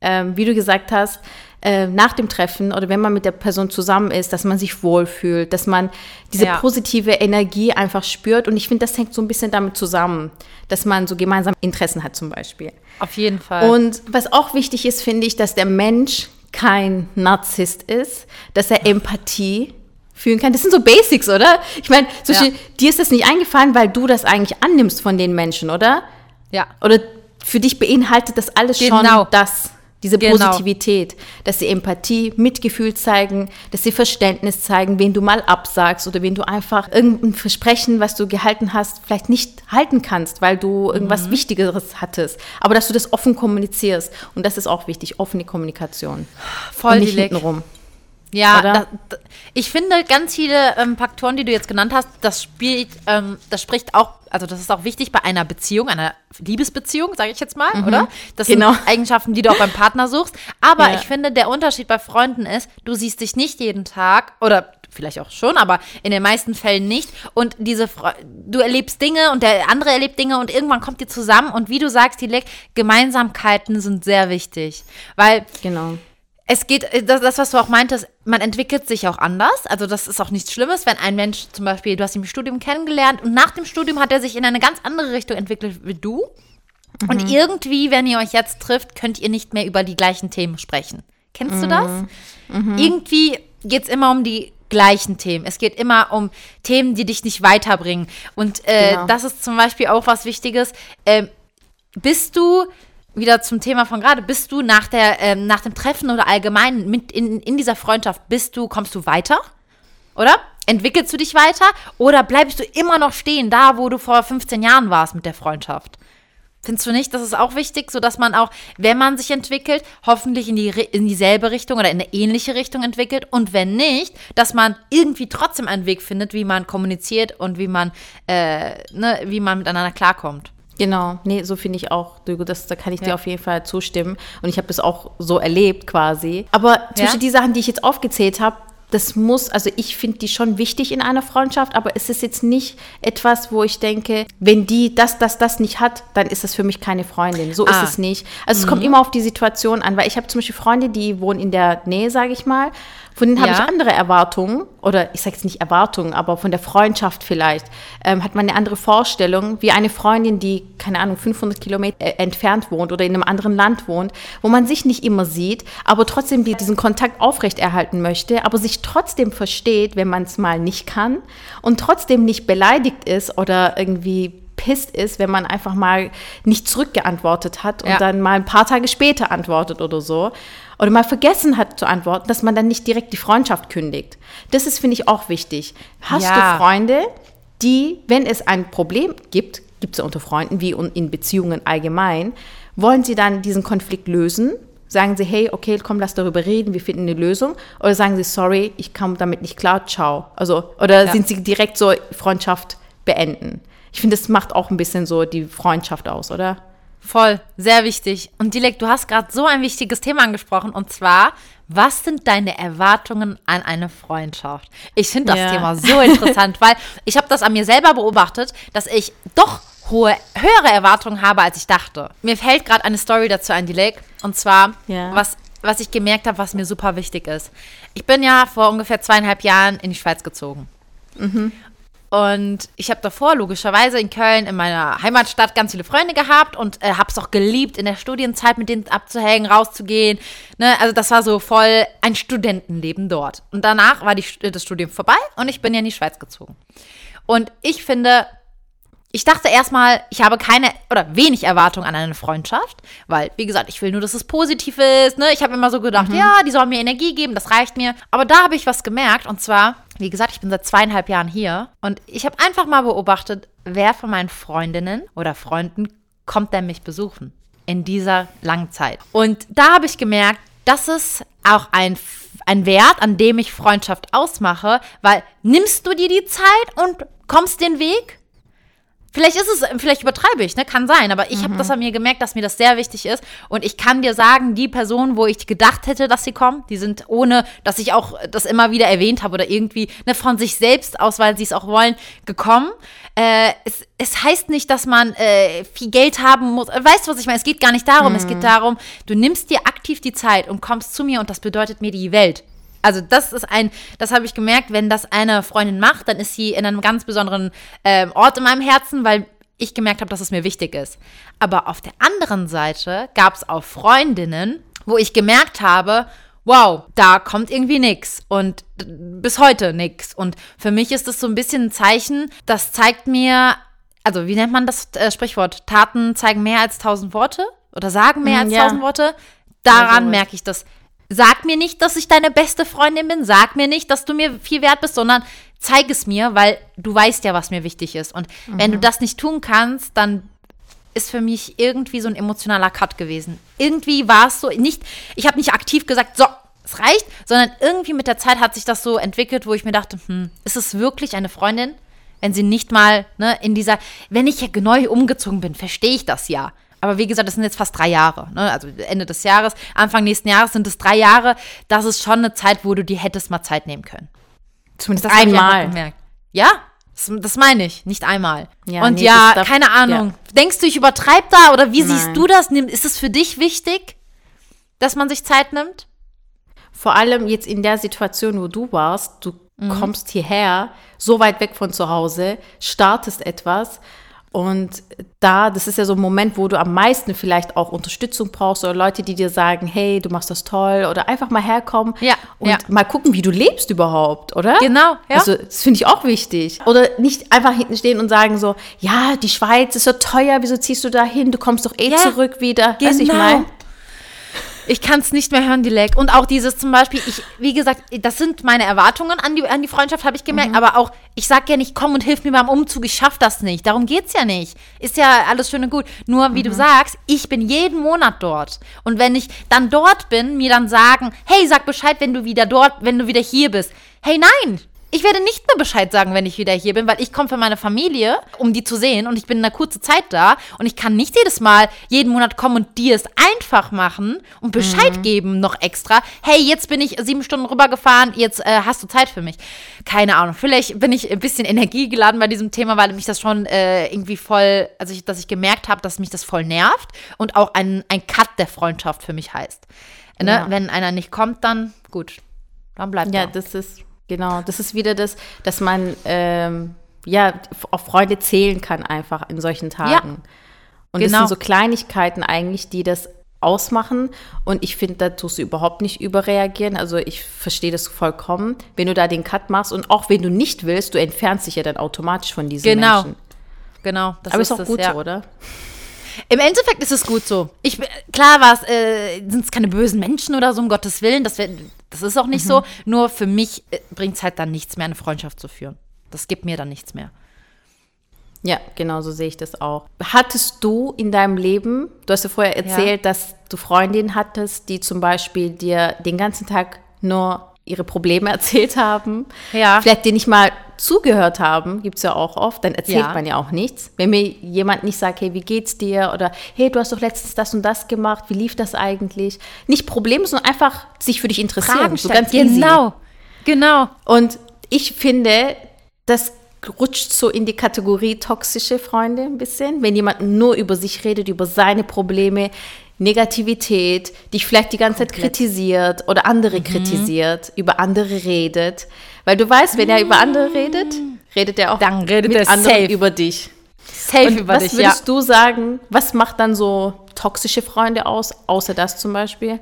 S1: ähm, wie du gesagt hast, äh, nach dem Treffen oder wenn man mit der Person zusammen ist, dass man sich wohlfühlt, dass man diese
S2: Ja.
S1: positive Energie einfach spürt. Und ich finde, das hängt so ein bisschen damit zusammen, dass man so gemeinsame Interessen hat zum Beispiel.
S2: Auf jeden Fall.
S1: Und was auch wichtig ist, finde ich, dass der Mensch kein Narzisst ist, dass er Empathie fühlen kann. Das sind so Basics, oder? Ich meine,
S2: Ja.
S1: Dir ist das nicht eingefallen, weil du das eigentlich annimmst von den Menschen, oder?
S2: ja.
S1: Oder für dich beinhaltet das alles
S2: Genau.
S1: schon das, diese
S2: Genau.
S1: Positivität, dass sie Empathie, Mitgefühl zeigen, dass sie Verständnis zeigen, wen du mal absagst oder wen du einfach irgendein Versprechen, was du gehalten hast, vielleicht nicht halten kannst, weil du irgendwas
S2: Mhm.
S1: Wichtigeres hattest. Aber dass du das offen kommunizierst. Und das ist auch wichtig, offene Kommunikation.
S2: Voll
S1: Und nicht
S2: direkt.
S1: hintenrum.
S2: Ja, das, ich finde ganz viele ähm, Faktoren, die du jetzt genannt hast, das spielt, ähm, das spricht auch, also das ist auch wichtig bei einer Beziehung, einer Liebesbeziehung, sage ich jetzt mal, oder? Das
S1: genau.
S2: sind Eigenschaften, die du auch beim Partner suchst. Aber
S1: Ja.
S2: ich finde, der Unterschied bei Freunden ist, du siehst dich nicht jeden Tag oder vielleicht auch schon, aber in den meisten Fällen nicht. Und diese, Fre du erlebst Dinge und der andere erlebt Dinge und irgendwann kommt ihr zusammen. Und wie du sagst, Dilek, Gemeinsamkeiten sind sehr wichtig, weil
S1: Genau.
S2: es geht, äh, das, das, was du auch meintest, man entwickelt sich auch anders. Also das ist auch nichts Schlimmes, wenn ein Mensch zum Beispiel, du hast ihn im Studium kennengelernt und nach dem Studium hat er sich in eine ganz andere Richtung entwickelt wie du. Und irgendwie, wenn ihr euch jetzt trifft, könnt ihr nicht mehr über die gleichen Themen sprechen. Kennst du das? Irgendwie geht es immer um die gleichen Themen. Es geht immer um Themen, die dich nicht weiterbringen. Und äh,
S1: Genau.
S2: das ist zum Beispiel auch was Wichtiges. Ähm, bist du, wieder zum Thema von gerade, bist du nach, der, ähm, nach dem Treffen oder allgemein mit in, in dieser Freundschaft, bist du, kommst du weiter? Oder? Entwickelst du dich weiter? Oder bleibst du immer noch stehen, da wo du vor 15 Jahren warst mit der Freundschaft? Findest du nicht, das ist auch wichtig, sodass man auch, wenn man sich entwickelt, hoffentlich in, die, in dieselbe Richtung oder in eine ähnliche Richtung entwickelt und wenn nicht, dass man irgendwie trotzdem einen Weg findet, wie man kommuniziert und wie man, äh, ne, wie man miteinander klarkommt.
S1: Genau, nee, so finde ich auch, Dugo, das, da kann ich dir
S2: Ja.
S1: auf jeden Fall zustimmen. Und ich habe das auch so erlebt quasi. Aber zum
S2: Ja?
S1: Die Sachen, die ich jetzt aufgezählt habe, das muss, also ich finde die schon wichtig in einer Freundschaft, aber es ist jetzt nicht etwas, wo ich denke, wenn die das, das, das nicht hat, dann ist das für mich keine Freundin. So
S2: Ah.
S1: ist es nicht. Also es kommt immer auf die Situation an, weil ich habe zum Beispiel Freunde, die wohnen in der Nähe, sage ich mal. Von denen habe
S2: Ja.
S1: ich andere Erwartungen, oder ich sage jetzt nicht Erwartungen, aber von der Freundschaft vielleicht, ähm, hat man eine andere Vorstellung, wie eine Freundin, die, keine Ahnung, 500 Kilometer äh, entfernt wohnt oder in einem anderen Land wohnt, wo man sich nicht immer sieht, aber trotzdem die, diesen Kontakt aufrechterhalten möchte, aber sich trotzdem versteht, wenn man es mal nicht kann und trotzdem nicht beleidigt ist oder irgendwie pisst ist, wenn man einfach mal nicht zurückgeantwortet hat und
S2: Ja.
S1: dann mal ein paar Tage später antwortet oder so. Oder mal vergessen hat zu antworten, dass man dann nicht direkt die Freundschaft kündigt. Das ist, finde ich, auch wichtig. Hast
S2: Ja.
S1: du Freunde, die, wenn es ein Problem gibt, gibt es ja unter Freunden wie in Beziehungen allgemein, wollen sie dann diesen Konflikt lösen? Sagen sie, hey, okay, komm, lass darüber reden, wir finden eine Lösung. Oder sagen sie, sorry, ich komme damit nicht klar, ciao. Also, oder
S2: Ja.
S1: sind sie direkt so Freundschaft beenden? Ich finde, das macht auch ein bisschen so die Freundschaft aus, oder?
S2: Voll, sehr wichtig. Und Dilek, du hast gerade so ein wichtiges Thema angesprochen und zwar, was sind deine Erwartungen an eine Freundschaft? Ich finde das
S1: Ja.
S2: Thema so interessant, weil ich habe das an mir selber beobachtet, dass ich doch hohe, höhere Erwartungen habe, als ich dachte. Mir fällt gerade eine Story dazu ein, Dilek, und zwar,
S1: Ja.
S2: was, was ich gemerkt habe, was mir super wichtig ist. Ich bin ja vor ungefähr zweieinhalb Jahren in die Schweiz gezogen. Und ich habe davor logischerweise in Köln, in meiner Heimatstadt, ganz viele Freunde gehabt und äh, habe es auch geliebt, in der Studienzeit mit denen abzuhängen, rauszugehen. Ne? Also das war so voll ein Studentenleben dort. Und danach war die, das Studium vorbei und ich bin ja in die Schweiz gezogen. Und ich finde, ich dachte erstmal, ich habe keine oder wenig Erwartung an eine Freundschaft, weil, wie gesagt, ich will nur, dass es positiv ist. Ne? Ich habe immer so gedacht, mhm. ja, die sollen mir Energie geben, das reicht mir. Aber da habe ich was gemerkt und zwar, wie gesagt, ich bin seit zweieinhalb Jahren hier und ich habe einfach mal beobachtet, wer von meinen Freundinnen oder Freunden kommt denn mich besuchen in dieser langen Zeit. Und da habe ich gemerkt, das ist auch ein ein Wert, an dem ich Freundschaft ausmache, weil nimmst du dir die Zeit und kommst den Weg? Vielleicht ist es, vielleicht übertreibe ich, ne? Kann sein, aber ich mhm. habe das an mir gemerkt, dass mir das sehr wichtig ist. Und ich kann dir sagen, die Personen, wo ich gedacht hätte, dass sie kommen, die sind ohne, dass ich auch das immer wieder erwähnt habe oder irgendwie ne, von sich selbst aus, weil sie es auch wollen, gekommen. Äh, es, es heißt nicht, dass man äh, viel Geld haben muss. Weißt du, was ich meine? Es geht gar nicht darum. Mhm. Es geht mhm. darum, du nimmst dir aktiv die Zeit und kommst zu mir und das bedeutet mir die Welt. Also das ist ein, das habe ich gemerkt, wenn das eine Freundin macht, dann ist sie in einem ganz besonderen äh, Ort in meinem Herzen, weil ich gemerkt habe, dass es mir wichtig ist. Aber auf der anderen Seite gab es auch Freundinnen, wo ich gemerkt habe, wow, da kommt irgendwie nichts und bis heute nichts. Und für mich ist das so ein bisschen ein Zeichen, das zeigt mir, also wie nennt man das äh, Sprichwort? Taten zeigen mehr als tausend Worte oder sagen mehr hm, als ja. tausend Worte. Daran merke ich das Sag mir nicht, dass ich deine beste Freundin bin. Sag mir nicht, dass du mir viel wert bist, sondern zeig es mir, weil du weißt ja, was mir wichtig ist. Und mhm. wenn du das nicht tun kannst, dann ist für mich irgendwie so ein emotionaler Cut gewesen. Irgendwie war es so, nicht, ich habe nicht aktiv gesagt, so, es reicht, sondern irgendwie mit der Zeit hat sich das so entwickelt, wo ich mir dachte, hm, ist es wirklich eine Freundin? Wenn sie nicht mal ne, in dieser, wenn ich ja neu umgezogen bin, verstehe ich das ja. Aber wie gesagt, das sind jetzt fast drei Jahre. Ne? Also Ende des Jahres, Anfang nächsten Jahres sind es drei Jahre. Das ist schon eine Zeit, wo du dir hättest mal Zeit nehmen können.
S1: Zumindest das einmal.
S2: Ja, das, das, meine ich, nicht einmal. Ja, und nee, ja, da, keine Ahnung. Ja. Denkst du, ich übertreibe da oder wie Nein. siehst du das? Ist es für dich wichtig, dass man sich Zeit nimmt?
S1: Vor allem jetzt in der Situation, wo du warst, du mhm. kommst hierher, so weit weg von zu Hause, startest etwas und da, das ist ja so ein Moment, wo du am meisten vielleicht auch Unterstützung brauchst oder Leute, die dir sagen, hey, du machst das toll oder einfach mal herkommen
S2: ja,
S1: und
S2: ja.
S1: mal gucken, wie du lebst überhaupt, oder?
S2: Genau,
S1: ja. Also das finde ich auch wichtig. Oder nicht einfach hinten stehen und sagen so, ja, die Schweiz ist so teuer, wieso ziehst du da hin? Du kommst doch eh ja, zurück wieder.
S2: Genau. Weißt ich mein? Ich kann es nicht mehr hören, die Leck. Und auch dieses zum Beispiel, ich, wie gesagt, das sind meine Erwartungen an die, an die Freundschaft, habe ich gemerkt. Mhm. Aber auch, ich sage ja nicht, komm und hilf mir beim Umzug, ich schaffe das nicht. Darum geht es ja nicht. Ist ja alles schön und gut. Nur, wie mhm. du sagst, ich bin jeden Monat dort. Und wenn ich dann dort bin, mir dann sagen, hey, sag Bescheid, wenn du wieder dort, wenn du wieder hier bist. Hey, nein, ich werde nicht mehr Bescheid sagen, wenn ich wieder hier bin, weil ich komme für meine Familie, um die zu sehen und ich bin in einer kurzen Zeit da und ich kann nicht jedes Mal jeden Monat kommen und dir es einfach machen und Bescheid mhm. geben noch extra. Hey, jetzt bin ich sieben Stunden rübergefahren, jetzt äh, hast du Zeit für mich. Keine Ahnung, vielleicht bin ich ein bisschen energiegeladen bei diesem Thema, weil mich das schon äh, irgendwie voll, also ich, dass ich gemerkt habe, dass mich das voll nervt und auch ein, ein Cut der Freundschaft für mich heißt. Ne? Ja. Wenn einer nicht kommt, dann gut, dann bleibt
S1: er. Ja, das ist Genau, das ist wieder das, dass man ähm, ja auf Freunde zählen kann einfach in solchen Tagen. Ja, und genau. das sind so Kleinigkeiten eigentlich, die das ausmachen. Und ich finde, da tust du überhaupt nicht überreagieren. Also ich verstehe das vollkommen, wenn du da den Cut machst und auch wenn du nicht willst, du entfernst dich ja dann automatisch von diesen
S2: genau.
S1: Menschen.
S2: Genau,
S1: das Aber ist, ist auch das, gut ja. so, oder?
S2: Im Endeffekt ist es gut so. Ich, klar äh, sind es keine bösen Menschen oder so, um Gottes Willen. Das, wär, das ist auch nicht mhm. so. Nur für mich äh, bringt es halt dann nichts mehr, eine Freundschaft zu führen. Das gibt mir dann nichts mehr.
S1: Ja, genau so sehe ich das auch. Hattest du in deinem Leben, du hast ja vorher erzählt, ja. dass du Freundinnen hattest, die zum Beispiel dir den ganzen Tag nur ihre Probleme erzählt haben,
S2: ja.
S1: vielleicht dir nicht mal zugehört haben, gibt es ja auch oft, dann erzählt ja. man ja auch nichts. Wenn mir jemand nicht sagt, hey, wie geht's dir? Oder hey, du hast doch letztens das und das gemacht, wie lief das eigentlich? Nicht Probleme, sondern einfach sich für dich interessieren. Fragen
S2: so ganz genau. Genau.
S1: Und ich finde, das rutscht so in die Kategorie toxische Freunde ein bisschen, wenn jemand nur über sich redet, über seine Probleme, Negativität, dich vielleicht die ganze Komplett. Zeit kritisiert oder andere mhm. kritisiert, über andere redet. Weil du weißt, wenn er über andere redet, redet er auch
S2: dann redet
S1: mit
S2: er
S1: anderen
S2: safe.
S1: über dich.
S2: Safe Und über
S1: was
S2: dich,
S1: würdest ja. du sagen, was macht dann so toxische Freunde aus, außer das zum Beispiel?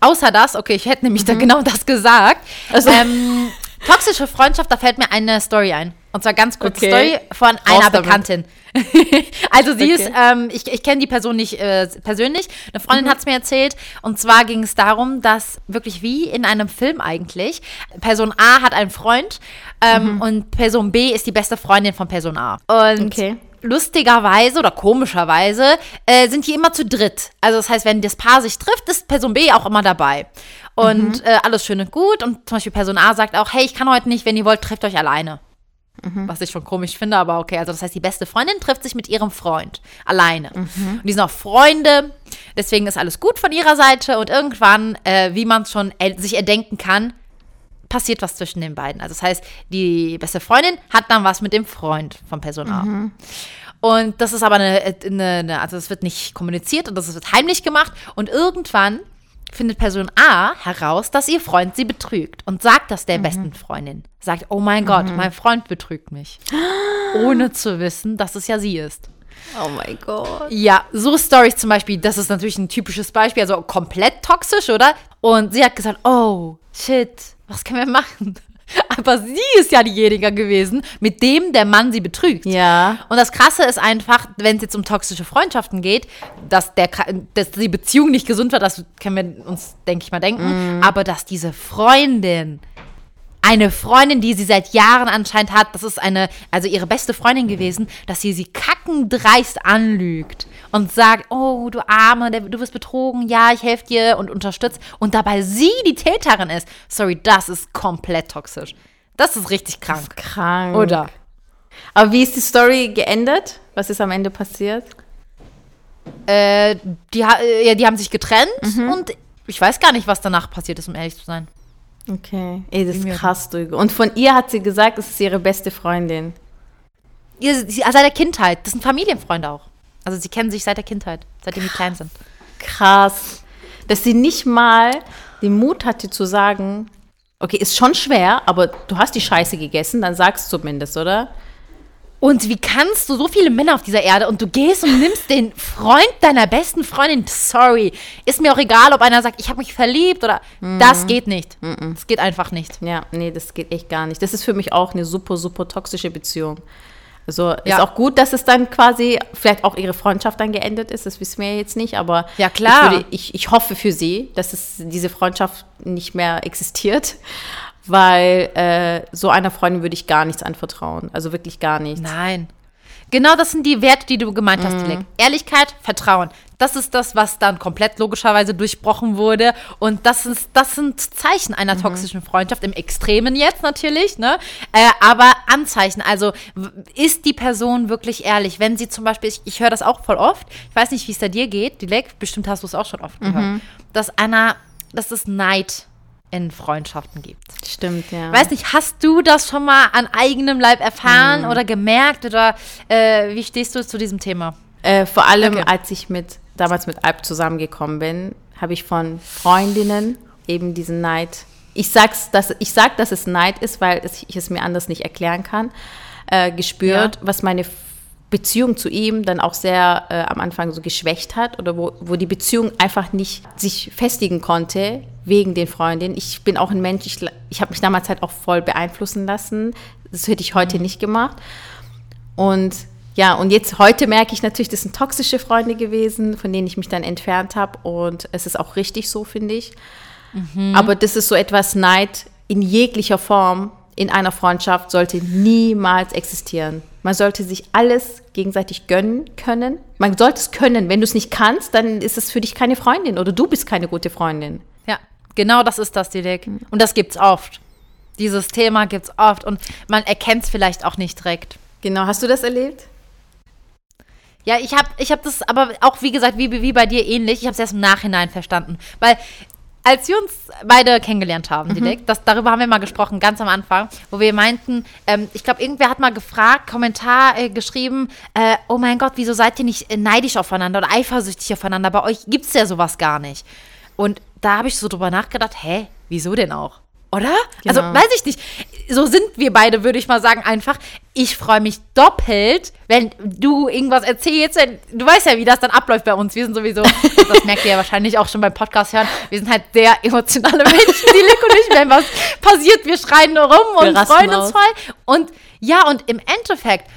S2: Außer das, okay, ich hätte nämlich mhm. da genau das gesagt. Also. Ähm, toxische Freundschaft, da fällt mir eine Story ein. Und zwar ganz kurze
S1: Okay.
S2: Story von
S1: Raus
S2: einer
S1: damit.
S2: Bekanntin. also sie
S1: Okay.
S2: ist, ähm, ich, ich kenne die Person nicht äh, persönlich. Eine Freundin hat es mir erzählt. Und zwar ging es darum, dass wirklich wie in einem Film eigentlich, Person A hat einen Freund ähm, und Person B ist die beste Freundin von Person A. Und
S1: Okay.
S2: lustigerweise oder komischerweise äh, sind die immer zu dritt. Also das heißt, wenn das Paar sich trifft, ist Person B auch immer dabei. Und äh, alles schön und gut. Und zum Beispiel Person A sagt auch, hey, ich kann heute nicht, wenn ihr wollt, trefft euch alleine. Was ich schon komisch finde, aber okay. Also das heißt, die beste Freundin trifft sich mit ihrem Freund alleine. Und die sind auch Freunde, deswegen ist alles gut von ihrer Seite. Und irgendwann, äh, wie man es schon er sich erdenken kann, passiert was zwischen den beiden. Also das heißt, die beste Freundin hat dann was mit dem Freund von Person A. Und das ist aber eine, eine, eine, also das wird nicht kommuniziert und das wird heimlich gemacht. Und irgendwann findet Person A heraus, dass ihr Freund sie betrügt und sagt das der besten Freundin. Sagt, oh mein Gott, mein Freund betrügt mich. Ohne zu wissen, dass es ja sie ist.
S1: Oh mein Gott.
S2: Ja, so Stories zum Beispiel, das ist natürlich ein typisches Beispiel, also komplett toxisch, oder? Und sie hat gesagt, oh, shit, was können wir machen? Aber sie ist ja diejenige gewesen, mit dem der Mann sie betrügt.
S1: Ja.
S2: Und das Krasse ist einfach, wenn es jetzt um toxische Freundschaften geht, dass, der, dass die Beziehung nicht gesund war, das können wir uns, denke ich mal, denken. Aber dass diese Freundin, eine Freundin, die sie seit Jahren anscheinend hat, das ist eine, also ihre beste Freundin gewesen, dass sie sie kackendreist anlügt und sagt, oh, du Arme, du wirst betrogen, ja, ich helfe dir und unterstützt. Und dabei sie die Täterin ist. Sorry, das ist komplett toxisch. Das ist richtig krank.
S1: Krank.
S2: Oder?
S1: Aber wie ist die Story geendet? Was ist am Ende passiert?
S2: Äh, die, äh, ja, die haben sich getrennt und ich weiß gar nicht, was danach passiert ist, um ehrlich zu sein.
S1: Okay. Ey, das ist krass, du. Und von ihr hat sie gesagt, es ist ihre beste Freundin.
S2: Ihr, sie, seit der Kindheit. Das sind Familienfreunde auch. Also sie kennen sich seit der Kindheit, seitdem die klein sind.
S1: Krass. Dass sie nicht mal den Mut hatte zu sagen, okay, ist schon schwer, aber du hast die Scheiße gegessen, dann sag's zumindest, oder?
S2: Und wie kannst du so viele Männer auf dieser Erde und du gehst und nimmst den Freund deiner besten Freundin? Sorry. Ist mir auch egal, ob einer sagt, ich habe mich verliebt oder. Das geht nicht. Das geht einfach nicht.
S1: Ja, nee, das geht echt gar nicht. Das ist für mich auch eine super, super toxische Beziehung. Also ist
S2: Ja.
S1: auch gut, dass es dann quasi vielleicht auch ihre Freundschaft dann geendet ist. Das wissen wir jetzt nicht, aber
S2: Ja, klar.
S1: Ich, würde, ich, ich hoffe für sie, dass es diese Freundschaft nicht mehr existiert, weil äh, so einer Freundin würde ich gar nichts anvertrauen. Also wirklich gar nichts.
S2: Nein. Genau das sind die Werte, die du gemeint hast, Dilek. Ehrlichkeit, Vertrauen. Das ist das, was dann komplett logischerweise durchbrochen wurde. Und das, ist, das sind Zeichen einer toxischen Freundschaft, im Extremen jetzt natürlich, ne? Äh, aber Anzeichen. Also ist die Person wirklich ehrlich? Wenn sie zum Beispiel, ich, ich höre das auch voll oft, ich weiß nicht, wie es da dir geht, Dilek, bestimmt hast du es auch schon oft gehört, dass einer, dass es Neid in Freundschaften gibt.
S1: Stimmt, ja.
S2: Weiß nicht, hast du das schon mal an eigenem Leib erfahren oder gemerkt oder äh, wie stehst du zu diesem Thema?
S1: Äh, vor allem,
S2: Okay.
S1: als ich mit damals mit Alp zusammengekommen bin, habe ich von Freundinnen eben diesen Neid. Ich sag's, dass ich sag, dass es Neid ist, weil es, ich es mir anders nicht erklären kann. Äh, gespürt, was meine Beziehung zu ihm dann auch sehr äh, am Anfang so geschwächt hat oder wo, wo die Beziehung einfach nicht sich festigen konnte wegen den Freundinnen. Ich bin auch ein Mensch, ich, ich habe mich damals halt auch voll beeinflussen lassen. Das hätte ich heute nicht gemacht. Und ja, und jetzt heute merke ich natürlich, das sind toxische Freunde gewesen, von denen ich mich dann entfernt habe. Und es ist auch richtig so, finde ich. Aber das ist so etwas Neid in jeglicher Form in einer Freundschaft sollte niemals existieren. Man sollte sich alles gegenseitig gönnen können. Man sollte es können. Wenn du es nicht kannst, dann ist es für dich keine Freundin oder du bist keine gute Freundin.
S2: Ja, genau das ist das, Dilek. Und das gibt's oft. Dieses Thema gibt's oft und man erkennt es vielleicht auch nicht direkt.
S1: Genau, hast du das erlebt?
S2: Ja, ich habe ich hab das aber auch, wie gesagt, wie, wie bei dir ähnlich. Ich habe es erst im Nachhinein verstanden. Weil als wir uns beide kennengelernt haben, Dilek, das, darüber haben wir mal gesprochen, ganz am Anfang, wo wir meinten, ähm, ich glaube, irgendwer hat mal gefragt, Kommentar äh, geschrieben, äh, oh mein Gott, wieso seid ihr nicht äh, neidisch aufeinander oder eifersüchtig aufeinander? Bei euch gibt es ja sowas gar nicht. Und da habe ich so drüber nachgedacht, hä, wieso denn auch? Oder? Also,
S1: Genau.
S2: weiß ich nicht. so sind wir beide, würde ich mal sagen, einfach. Ich freue mich doppelt, wenn du irgendwas erzählst. Du weißt ja, wie das dann abläuft bei uns. Wir sind sowieso, das merkt ihr ja wahrscheinlich auch schon beim Podcast hören, wir sind halt sehr emotionale Menschen, die Lick und ich. Wenn was passiert, wir schreien nur rum und freuen uns voll. Und ja, und im Endeffekt,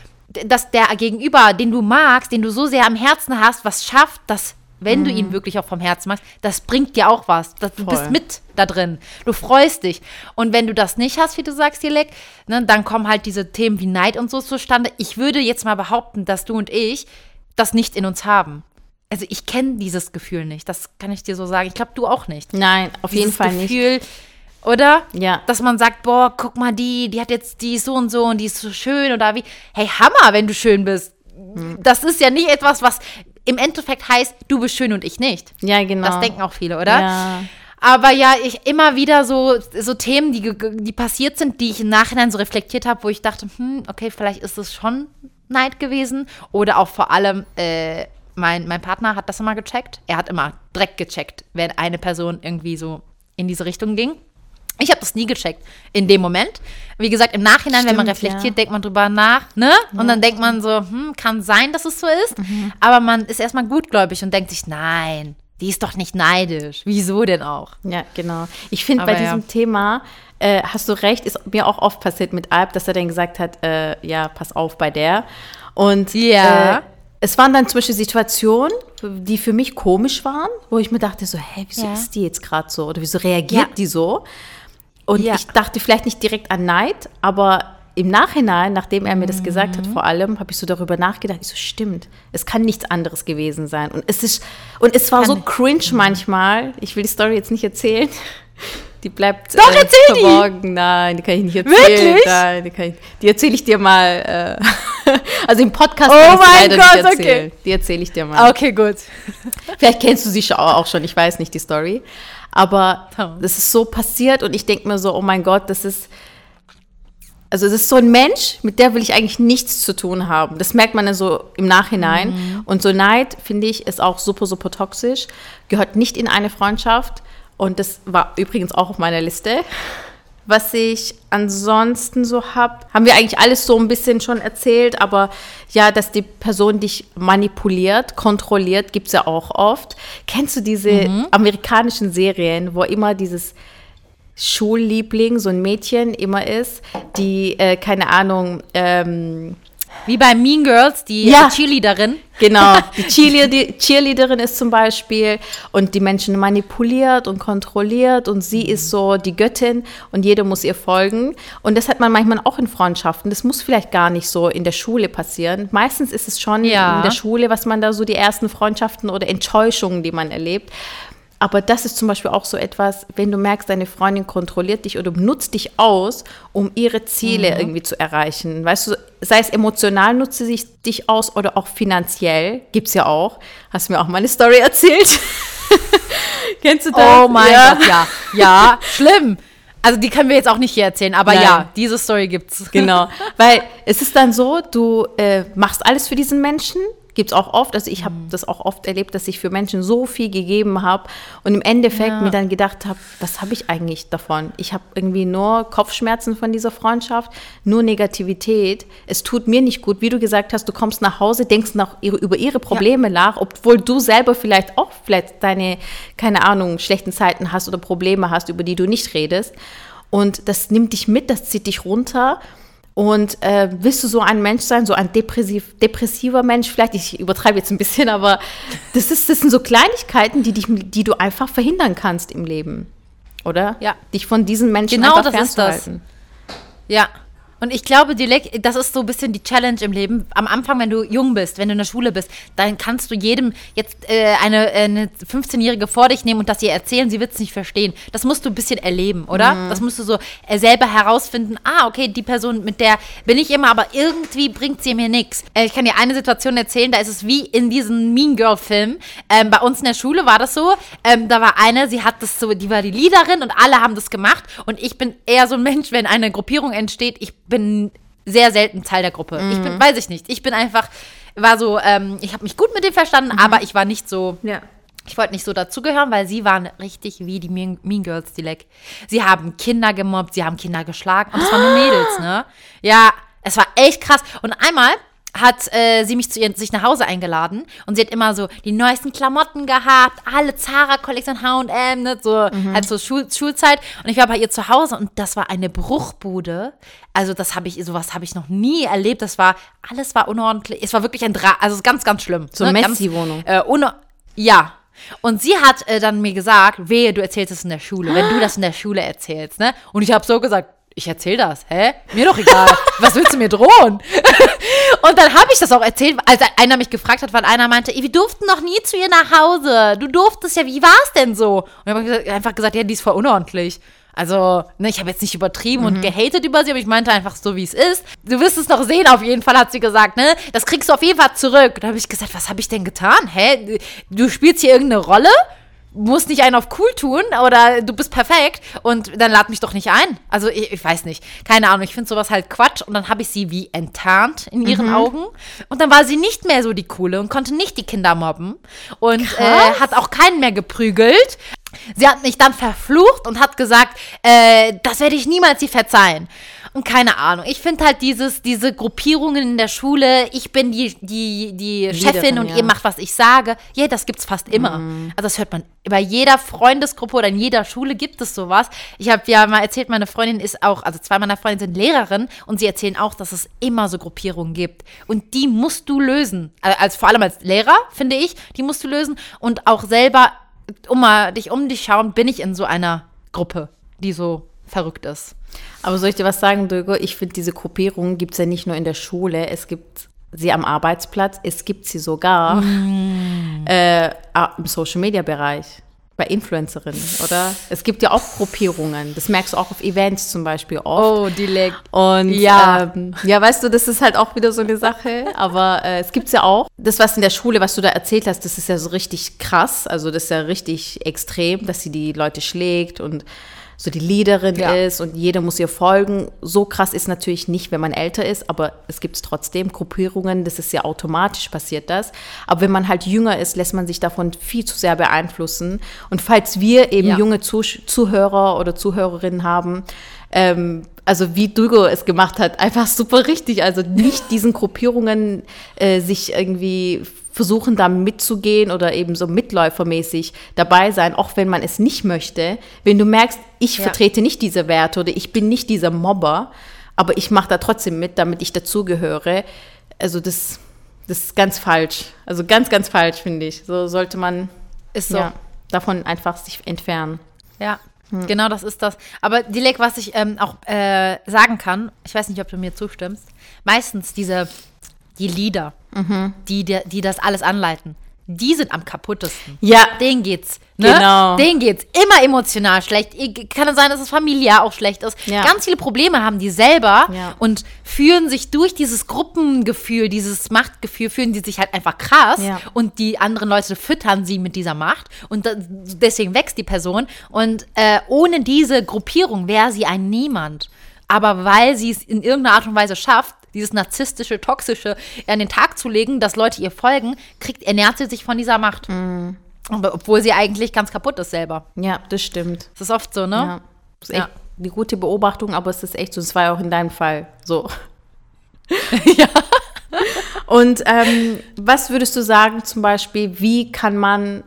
S2: dass der Gegenüber, den du magst, den du so sehr am Herzen hast, was schafft, dass wenn mhm. du ihn wirklich auch vom Herzen machst, das bringt dir auch was. Das, du bist mit da drin. Du freust dich. Und wenn du das nicht hast, wie du sagst, Dilek, ne, dann kommen halt diese Themen wie Neid und so zustande. Ich würde jetzt mal behaupten, dass du und ich das nicht in uns haben. Also ich kenne dieses Gefühl nicht. Das kann ich dir so sagen. Ich glaube, du auch nicht.
S1: Nein, auf dieses jeden Fall Gefühl, nicht.
S2: Oder?
S1: Ja.
S2: Dass man sagt, boah, guck mal, die, die hat jetzt, die ist so und so und die ist so schön oder wie. Hey, Hammer, wenn du schön bist. Hm. Das ist ja nicht etwas, was im Endeffekt heißt, du bist schön und ich nicht.
S1: Ja, genau.
S2: Das denken auch viele, oder? Ja. Aber ja, ich immer wieder so, so Themen, die, die passiert sind, die ich im Nachhinein so reflektiert habe, wo ich dachte, hm, okay, vielleicht ist es schon Neid gewesen. Oder auch vor allem, äh, mein, mein Partner hat das immer gecheckt. Er hat immer Dreck gecheckt, wenn eine Person irgendwie so in diese Richtung ging. Ich habe das nie gecheckt in dem Moment. Wie gesagt, im Nachhinein, Stimmt, wenn man reflektiert, ja. denkt man drüber nach, ne? Ja. Und dann denkt man so, hm, kann sein, dass es so ist. Mhm. Aber man ist erstmal gutgläubig und denkt sich, nein, die ist doch nicht neidisch. Wieso denn auch?
S1: Ja, genau. Ich finde, bei diesem ja. Thema äh, hast du recht, ist mir auch oft passiert mit Alp, dass er dann gesagt hat, äh, ja, pass auf bei der. Und ja. Äh, es waren dann zum Beispiel Situationen, die für mich komisch waren, wo ich mir dachte so, hä, wieso ja. ist die jetzt gerade so? Oder wieso reagiert ja. die so? Und ja. ich dachte vielleicht nicht direkt an Neid, aber im Nachhinein, nachdem er mir das gesagt hat, mhm. vor allem, habe ich so darüber nachgedacht. Ich so, stimmt, es kann nichts anderes gewesen sein. Und es ist, und es war kann so cringe manchmal. Ich will die Story jetzt nicht erzählen. Die bleibt
S2: Doch, äh,
S1: verborgen. Die. Nein, die kann ich nicht erzählen. Wirklich? Nein, die, die erzähle ich dir mal. Äh, also im Podcast
S2: oh kann ich leider Gott,
S1: nicht erzählen. Okay. Die erzähle ich dir mal.
S2: Okay, gut.
S1: Vielleicht kennst du sie auch schon, ich weiß nicht die Story. Aber das ist so passiert und ich denke mir so, oh mein Gott, das ist, also es ist so ein Mensch, mit der will ich eigentlich nichts zu tun haben. Das merkt man ja so im Nachhinein. Mhm. Und so Neid, finde ich, ist auch super, super toxisch, gehört nicht in eine Freundschaft. Und das war übrigens auch auf meiner Liste. Was ich ansonsten so habe, haben wir eigentlich alles so ein bisschen schon erzählt, aber ja, dass die Person dich manipuliert, kontrolliert, gibt es ja auch oft. Kennst du diese mhm. amerikanischen Serien, wo immer dieses Schulliebling, so ein Mädchen immer ist, die, äh, keine Ahnung, ähm,
S2: wie bei Mean Girls, die
S1: ja.
S2: Cheerleaderin.
S1: Genau, die Cheerleader, Cheerleaderin ist zum Beispiel und die Menschen manipuliert und kontrolliert und sie ist so die Göttin und jeder muss ihr folgen. Und das hat man manchmal auch in Freundschaften. Das muss vielleicht gar nicht so in der Schule passieren. Meistens ist es schon ja. in der Schule, was man da so die ersten Freundschaften oder Enttäuschungen, die man erlebt. Aber das ist zum Beispiel auch so etwas, wenn du merkst, deine Freundin kontrolliert dich oder nutzt dich aus, um ihre Ziele mhm. irgendwie zu erreichen. Weißt du, sei es emotional nutzt sie sich, dich aus oder auch finanziell, gibt es ja auch. Hast du mir auch mal eine Story erzählt?
S2: Kennst du das? Oh mein ja. Gott, ja. Ja, schlimm. Also die können wir jetzt auch nicht hier erzählen, aber Nein. ja, diese Story gibt's.
S1: Genau, weil es ist dann so, du äh, machst alles für diesen Menschen, Gibt es auch oft, also ich habe mhm. das auch oft erlebt, dass ich für Menschen so viel gegeben habe und im Endeffekt ja. mir dann gedacht habe, was habe ich eigentlich davon? Ich habe irgendwie nur Kopfschmerzen von dieser Freundschaft, nur Negativität. Es tut mir nicht gut, wie du gesagt hast, du kommst nach Hause, denkst nach ihre, über ihre Probleme ja. nach, obwohl du selber vielleicht auch vielleicht deine, keine Ahnung, schlechten Zeiten hast oder Probleme hast, über die du nicht redest. Und das nimmt dich mit, das zieht dich runter. Und äh, willst du so ein Mensch sein, so ein depressiv, depressiver Mensch? Vielleicht, ich übertreibe jetzt ein bisschen, aber das, ist, das sind so Kleinigkeiten, die, dich, die du einfach verhindern kannst im Leben. Oder?
S2: Ja.
S1: Dich von diesen Menschen
S2: genau einfach das ist das. Ja. Und ich glaube, Dilek, das ist so ein bisschen die Challenge im Leben. Am Anfang, wenn du jung bist, wenn du in der Schule bist, dann kannst du jedem jetzt äh, eine, eine 15-Jährige vor dich nehmen und das ihr erzählen, sie wird es nicht verstehen. Das musst du ein bisschen erleben, oder? Mhm. Das musst du so äh, selber herausfinden. Ah, okay, die Person, mit der bin ich immer, aber irgendwie bringt sie mir nichts. Äh, ich kann dir eine Situation erzählen, da ist es wie in diesem Mean Girl-Film. Ähm, bei uns in der Schule war das so, ähm, da war eine, sie hat das so, die war die Leaderin und alle haben das gemacht und ich bin eher so ein Mensch, wenn eine Gruppierung entsteht, ich bin sehr selten Teil der Gruppe. Mhm. Ich bin, mhm. weiß ich nicht. Ich bin einfach, war so, ähm, ich habe mich gut mit dem verstanden, mhm. aber ich war nicht so. Ja. Ich wollte nicht so dazugehören, weil sie waren richtig wie die Mean, mean Girls, die Leck. Sie haben Kinder gemobbt, sie haben Kinder geschlagen und es waren nur Mädels, ne? Ja, es war echt krass. Und einmal hat äh, sie mich zu ihr, sich nach Hause eingeladen und sie hat immer so die neuesten Klamotten gehabt, alle Zara-Kollektion, H&M, ne, so mhm. halt so Schul Schulzeit und ich war bei ihr zu Hause und das war eine Bruchbude, also das habe ich, sowas habe ich noch nie erlebt, das war, alles war unordentlich, es war wirklich ein Dra also ganz, ganz schlimm.
S1: So eine ne? Messi-Wohnung.
S2: Äh, ja, und sie hat äh, dann mir gesagt, wehe, du erzählst es in der Schule, wenn du das in der Schule erzählst, ne? Und ich habe so gesagt, ich erzähle das. Hä? Mir doch egal. Was willst du mir drohen? und dann habe ich das auch erzählt, als einer mich gefragt hat, weil einer meinte, wir durften noch nie zu ihr nach Hause. Du durftest ja, wie war es denn so? Und ich habe einfach gesagt, ja, die ist voll unordentlich. Also, ne, ich habe jetzt nicht übertrieben mhm. und gehatet über sie, aber ich meinte einfach so, wie es ist. Du wirst es noch sehen, auf jeden Fall, hat sie gesagt, ne? Das kriegst du auf jeden Fall zurück. Da habe ich gesagt, was habe ich denn getan? Hä? Du spielst hier irgendeine Rolle? Musst nicht einen auf cool tun oder du bist perfekt und dann lad mich doch nicht ein. Also ich, ich weiß nicht. Keine Ahnung, ich finde sowas halt Quatsch und dann habe ich sie wie enttarnt in ihren mhm. Augen und dann war sie nicht mehr so die coole und konnte nicht die Kinder mobben und äh, hat auch keinen mehr geprügelt. Sie hat mich dann verflucht und hat gesagt, äh, das werde ich niemals sie verzeihen. Und keine Ahnung. Ich finde halt dieses, diese Gruppierungen in der Schule, ich bin die, die, die Chefin und ja. ihr macht, was ich sage. Ja, das gibt's fast immer. Mhm. Also das hört man. Bei jeder Freundesgruppe oder in jeder Schule gibt es sowas. Ich habe ja mal erzählt, meine Freundin ist auch, also zwei meiner Freundinnen sind Lehrerin und sie erzählen auch, dass es immer so Gruppierungen gibt. Und die musst du lösen. Also vor allem als Lehrer, finde ich, die musst du lösen. Und auch selber, um mal dich um dich schauen, bin ich in so einer Gruppe, die so verrückt ist.
S1: Aber soll ich dir was sagen, Dögo? Ich finde, diese Gruppierung gibt es ja nicht nur in der Schule, es gibt sie am Arbeitsplatz, es gibt sie sogar mm. äh, im Social-Media-Bereich bei Influencerinnen, oder? Es gibt ja auch Gruppierungen. Das merkst du auch auf Events zum Beispiel oft.
S2: Oh, die Leg.
S1: Und ja. Ähm, ja, weißt du, das ist halt auch wieder so eine Sache. Aber äh, es gibt es ja auch. Das, was in der Schule, was du da erzählt hast, das ist ja so richtig krass. Also das ist ja richtig extrem, dass sie die Leute schlägt und so die Leaderin ja. ist und jeder muss ihr folgen. So krass ist natürlich nicht, wenn man älter ist, aber es gibt trotzdem Gruppierungen, das ist ja automatisch passiert das. Aber wenn man halt jünger ist, lässt man sich davon viel zu sehr beeinflussen. Und falls wir eben ja. junge Zuh Zuhörer oder Zuhörerinnen haben, ähm, also wie Dugo es gemacht hat, einfach super richtig. Also nicht diesen Gruppierungen äh, sich irgendwie versuchen, da mitzugehen oder eben so mitläufermäßig dabei sein, auch wenn man es nicht möchte. Wenn du merkst, ich ja. vertrete nicht diese Werte oder ich bin nicht dieser Mobber, aber ich mache da trotzdem mit, damit ich dazugehöre. Also das, das ist ganz falsch. Also ganz, ganz falsch, finde ich. So sollte man ist so. Ja, davon einfach sich entfernen.
S2: Ja, hm. Genau, das ist das. Aber Dilek, was ich ähm, auch äh, sagen kann, ich weiß nicht, ob du mir zustimmst, meistens diese die Leader, mhm. die, die das alles anleiten, die sind am kaputtesten.
S1: Ja.
S2: Denen geht's. Ne? Genau. Denen geht's immer emotional schlecht. Kann es sein, dass es familiär auch schlecht ist. Ja. Ganz viele Probleme haben die selber ja. und fühlen sich durch dieses Gruppengefühl, dieses Machtgefühl, fühlen die sich halt einfach krass ja. und die anderen Leute füttern sie mit dieser Macht und deswegen wächst die Person. Und äh, ohne diese Gruppierung wäre sie ein Niemand. Aber weil sie es in irgendeiner Art und Weise schafft, dieses narzisstische, toxische an den Tag zu legen, dass Leute ihr folgen, kriegt, ernährt sie sich von dieser Macht. Mhm. Obwohl sie eigentlich ganz kaputt ist selber.
S1: Ja, das stimmt.
S2: Das ist oft so, ne? Ja.
S1: Das ist echt ja. die gute Beobachtung, aber es ist echt so, das war ja auch in deinem Fall so. ja. Und ähm, was würdest du sagen, zum Beispiel, wie kann man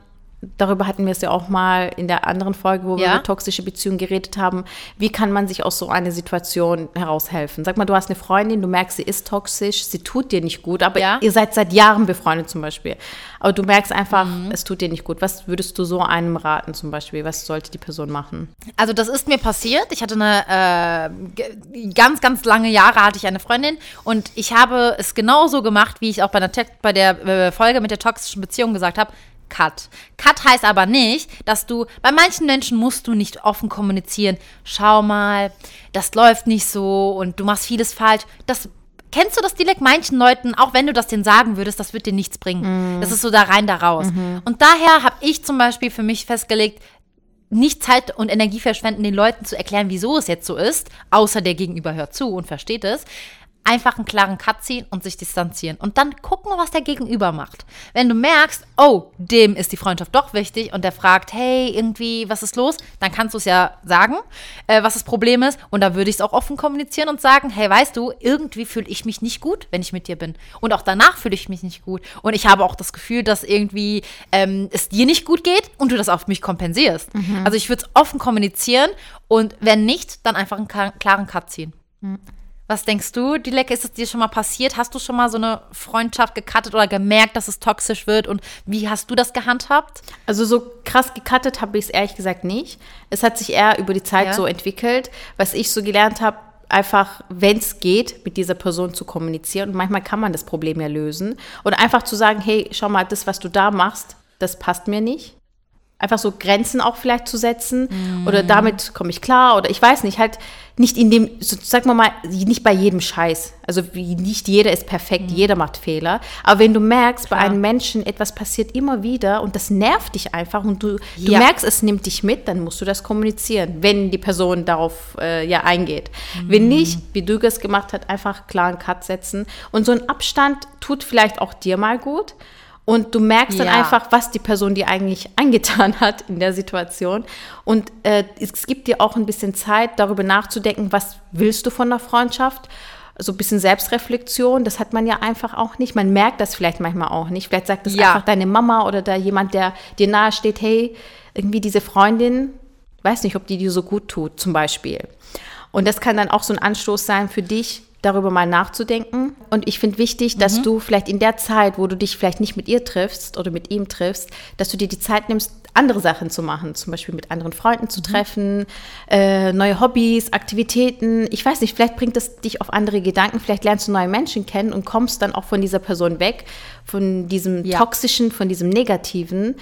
S1: darüber hatten wir es ja auch mal in der anderen Folge, wo wir über toxische Beziehungen geredet haben. Wie kann man sich aus so einer Situation heraushelfen? Sag mal, du hast eine Freundin, du merkst, sie ist toxisch, sie tut dir nicht gut, aber ja. ihr seid seit Jahren befreundet zum Beispiel. Aber du merkst einfach, mhm. es tut dir nicht gut. Was würdest du so einem raten zum Beispiel? Was sollte die Person machen?
S2: Also das ist mir passiert. Ich hatte eine äh, ganz, ganz lange Jahre hatte ich eine Freundin und ich habe es genauso gemacht, wie ich auch bei der, bei der äh, Folge mit der toxischen Beziehung gesagt habe. Cut. Cut heißt aber nicht, dass du, bei manchen Menschen musst du nicht offen kommunizieren. Schau mal, das läuft nicht so und du machst vieles falsch. Das Kennst du das direkt manchen Leuten, auch wenn du das denen sagen würdest, das wird dir nichts bringen. Mm. Das ist so da rein, da raus. Mhm. Und daher habe ich zum Beispiel für mich festgelegt, nicht Zeit und Energie verschwenden, den Leuten zu erklären, wieso es jetzt so ist, außer der Gegenüber hört zu und versteht es. Einfach einen klaren Cut ziehen und sich distanzieren. Und dann gucken, was der Gegenüber macht. Wenn du merkst, oh, dem ist die Freundschaft doch wichtig und der fragt, hey, irgendwie, was ist los? Dann kannst du es ja sagen, äh, was das Problem ist. Und da würde ich es auch offen kommunizieren und sagen, hey, weißt du, irgendwie fühle ich mich nicht gut, wenn ich mit dir bin. Und auch danach fühle ich mich nicht gut. Und ich habe auch das Gefühl, dass irgendwie ähm, es dir nicht gut geht und du das auf mich kompensierst. Mhm. Also ich würde es offen kommunizieren und wenn nicht, dann einfach einen klaren Cut ziehen. Mhm. Was denkst du, Dilek, ist es dir schon mal passiert? Hast du schon mal so eine Freundschaft gecuttet oder gemerkt, dass es toxisch wird? Und wie hast du das gehandhabt?
S1: Also so krass gecuttet habe ich es ehrlich gesagt nicht. Es hat sich eher über die Zeit ja. so entwickelt. Was ich so gelernt habe, einfach, wenn es geht, mit dieser Person zu kommunizieren. Und manchmal kann man das Problem ja lösen. Oder einfach zu sagen, hey, schau mal, das, was du da machst, das passt mir nicht einfach so Grenzen auch vielleicht zu setzen mm. oder damit komme ich klar oder ich weiß nicht, halt nicht in dem, so, sag mal mal, nicht bei jedem Scheiß. Also nicht jeder ist perfekt, mm. jeder macht Fehler. Aber wenn du merkst, klar. bei einem Menschen etwas passiert immer wieder und das nervt dich einfach und du, ja. du merkst, es nimmt dich mit, dann musst du das kommunizieren, wenn die Person darauf äh, ja eingeht. Mm. Wenn nicht, wie du es gemacht hast, einfach klaren Cut setzen und so ein Abstand tut vielleicht auch dir mal gut. Und du merkst dann ja. einfach, was die Person dir eigentlich angetan hat in der Situation. Und äh, es gibt dir auch ein bisschen Zeit, darüber nachzudenken, was willst du von der Freundschaft? So ein bisschen Selbstreflexion, das hat man ja einfach auch nicht. Man merkt das vielleicht manchmal auch nicht. Vielleicht sagt das ja. einfach deine Mama oder da jemand, der dir nahe steht, hey, irgendwie diese Freundin, weiß nicht, ob die dir so gut tut, zum Beispiel. Und das kann dann auch so ein Anstoß sein für dich, darüber mal nachzudenken. Und ich finde wichtig, dass mhm. du vielleicht in der Zeit, wo du dich vielleicht nicht mit ihr triffst oder mit ihm triffst, dass du dir die Zeit nimmst, andere Sachen zu machen, zum Beispiel mit anderen Freunden zu mhm. treffen, äh, neue Hobbys, Aktivitäten. Ich weiß nicht, vielleicht bringt es dich auf andere Gedanken, vielleicht lernst du neue Menschen kennen und kommst dann auch von dieser Person weg, von diesem ja. Toxischen, von diesem Negativen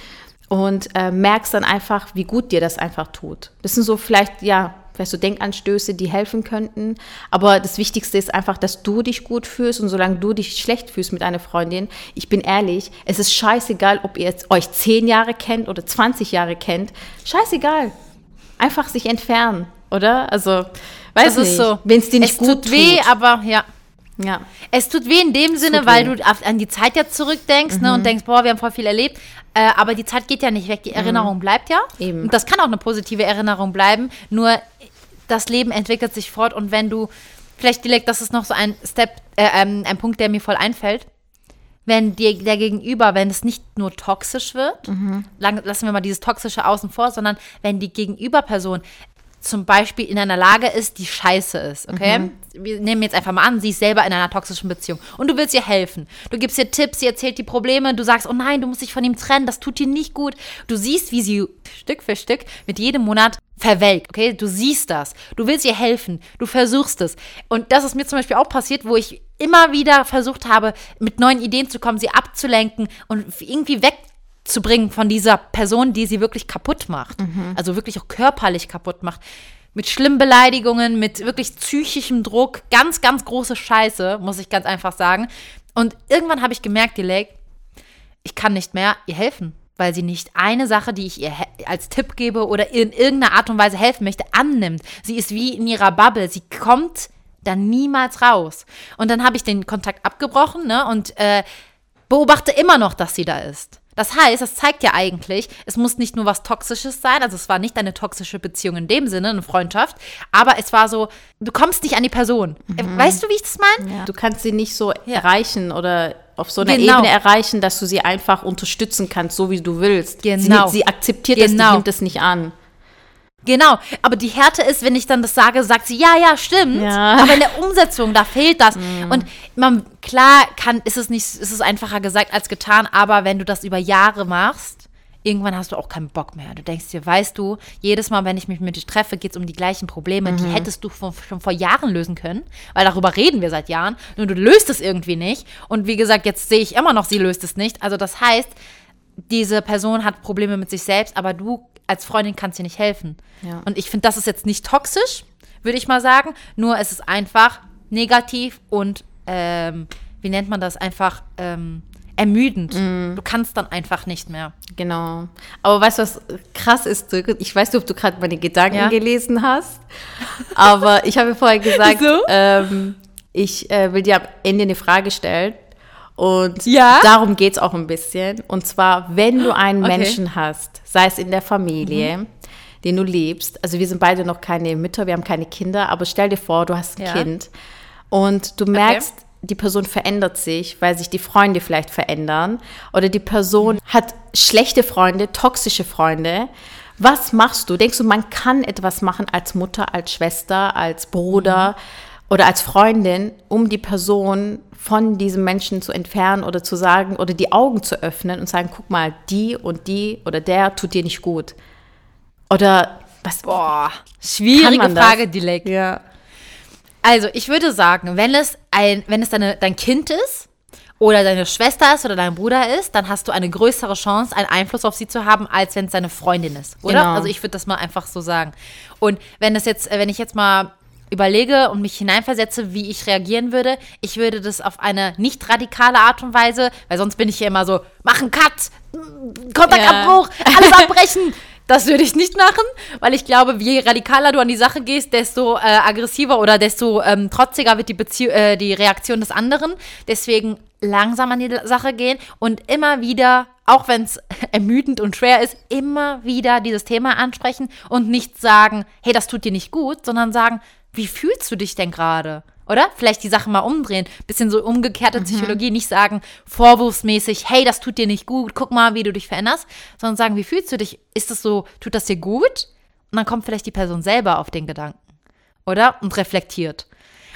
S1: und äh, merkst dann einfach, wie gut dir das einfach tut. Das sind so vielleicht, ja, vielleicht so Denkanstöße, die helfen könnten. Aber das Wichtigste ist einfach, dass du dich gut fühlst und solange du dich schlecht fühlst mit einer Freundin, ich bin ehrlich, es ist scheißegal, ob ihr jetzt euch zehn Jahre kennt oder 20 Jahre kennt. Scheißegal. Einfach sich entfernen, oder? Also, weiß das nicht, so.
S2: wenn es dir nicht es gut tut. weh, aber ja. Ja. Es tut weh in dem Sinne, weil du an die Zeit jetzt zurückdenkst mhm. ne, und denkst, boah, wir haben voll viel erlebt. Äh, aber die Zeit geht ja nicht weg, die mhm. Erinnerung mhm. bleibt ja. Eben. Und das kann auch eine positive Erinnerung bleiben. Nur das Leben entwickelt sich fort und wenn du, vielleicht direkt, das ist noch so ein Step, äh, ähm, ein Punkt, der mir voll einfällt. Wenn dir der Gegenüber, wenn es nicht nur toxisch wird, mhm. lang, lassen wir mal dieses Toxische außen vor, sondern wenn die Gegenüberperson zum Beispiel in einer Lage ist, die scheiße ist, okay? Mhm. Wir nehmen jetzt einfach mal an, sie ist selber in einer toxischen Beziehung und du willst ihr helfen. Du gibst ihr Tipps, sie erzählt die Probleme, du sagst, oh nein, du musst dich von ihm trennen, das tut dir nicht gut. Du siehst, wie sie Stück für Stück mit jedem Monat verwelkt, okay? Du siehst das, du willst ihr helfen, du versuchst es. Und das ist mir zum Beispiel auch passiert, wo ich immer wieder versucht habe, mit neuen Ideen zu kommen, sie abzulenken und irgendwie weg zu bringen von dieser Person, die sie wirklich kaputt macht. Mhm. Also wirklich auch körperlich kaputt macht. Mit schlimmen Beleidigungen, mit wirklich psychischem Druck. Ganz, ganz große Scheiße, muss ich ganz einfach sagen. Und irgendwann habe ich gemerkt, die Lake, ich kann nicht mehr ihr helfen, weil sie nicht eine Sache, die ich ihr als Tipp gebe oder in irgendeiner Art und Weise helfen möchte, annimmt. Sie ist wie in ihrer Bubble. Sie kommt dann niemals raus. Und dann habe ich den Kontakt abgebrochen ne, und äh, beobachte immer noch, dass sie da ist. Das heißt, das zeigt ja eigentlich, es muss nicht nur was Toxisches sein, also es war nicht eine toxische Beziehung in dem Sinne, eine Freundschaft, aber es war so, du kommst nicht an die Person. Mhm. Weißt du, wie ich das meine?
S1: Ja. Du kannst sie nicht so ja. erreichen oder auf so einer genau. Ebene erreichen, dass du sie einfach unterstützen kannst, so wie du willst. Genau. Sie, sie akzeptiert genau. das, sie genau. nimmt es nicht an.
S2: Genau, aber die Härte ist, wenn ich dann das sage, sagt sie, ja, ja, stimmt. Ja. Aber in der Umsetzung, da fehlt das. Mhm. Und man, klar kann, ist es nicht, ist es einfacher gesagt als getan, aber wenn du das über Jahre machst, irgendwann hast du auch keinen Bock mehr. Du denkst dir, weißt du, jedes Mal, wenn ich mich mit dir treffe, geht es um die gleichen Probleme. Mhm. Die hättest du von, schon vor Jahren lösen können, weil darüber reden wir seit Jahren. Nur du löst es irgendwie nicht. Und wie gesagt, jetzt sehe ich immer noch, sie löst es nicht. Also das heißt, diese Person hat Probleme mit sich selbst, aber du als Freundin kannst dir nicht helfen. Ja. Und ich finde, das ist jetzt nicht toxisch, würde ich mal sagen. Nur es ist einfach negativ und ähm, wie nennt man das? Einfach ähm, ermüdend. Mm. Du kannst dann einfach nicht mehr.
S1: Genau. Aber weißt du, was krass ist? Ich weiß nicht, ob du gerade meine Gedanken ja. gelesen hast, aber ich habe vorher gesagt, so? ähm, ich äh, will dir am Ende eine Frage stellen. Und
S2: Ja?
S1: darum geht es auch ein bisschen. Und zwar, wenn du einen
S2: Okay. Mhm.
S1: Menschen hast, sei es in der Familie, den du liebst, also wir sind beide noch keine Mütter, wir haben keine Kinder, aber stell dir vor, du hast ein
S2: Ja.
S1: Kind und du merkst, die Person verändert sich, weil sich die Freunde vielleicht verändern oder die Person hat schlechte Freunde, toxische Freunde. Was machst du? Denkst du, man kann etwas machen als Mutter, als Schwester, als Bruder oder als Freundin, um die Person von diesem Menschen zu entfernen oder zu sagen oder die Augen zu öffnen und sagen, guck mal, die und die oder der tut dir nicht gut. Oder was?
S2: Boah, schwierige
S1: das?
S2: Frage, Dilek.
S1: Ja.
S2: Also, ich würde sagen, wenn es ein, wenn es deine, dein Kind ist oder deine Schwester ist oder dein Bruder ist, dann hast du eine größere Chance, einen Einfluss auf sie zu haben, als wenn es deine Freundin ist, oder?
S1: Genau.
S2: Also ich würde das mal einfach so sagen. Und wenn es jetzt, wenn ich jetzt mal überlege und mich hineinversetze, wie ich reagieren würde, ich würde das auf eine nicht radikale Art und Weise, weil sonst bin ich ja immer so, mach einen Cut, Kontaktabbruch, alles abbrechen. Das würde ich nicht machen, weil ich glaube, je radikaler du an die Sache gehst, desto äh, aggressiver oder desto ähm, trotziger wird die, Bezieh äh, die Reaktion des anderen. Deswegen langsam an die Sache gehen und immer wieder, auch wenn es ermüdend und schwer ist, immer wieder dieses Thema ansprechen und nicht sagen, hey, das tut dir nicht gut, sondern sagen, wie fühlst du dich denn gerade? Oder? Vielleicht die Sache mal umdrehen. Bisschen so umgekehrte Psychologie. Nicht sagen vorwurfsmäßig, hey, das tut dir nicht gut, guck mal, wie du dich veränderst. Sondern sagen, wie fühlst du dich? Ist das so, tut das dir gut? Und dann kommt vielleicht die Person selber auf den Gedanken. Oder? Und reflektiert.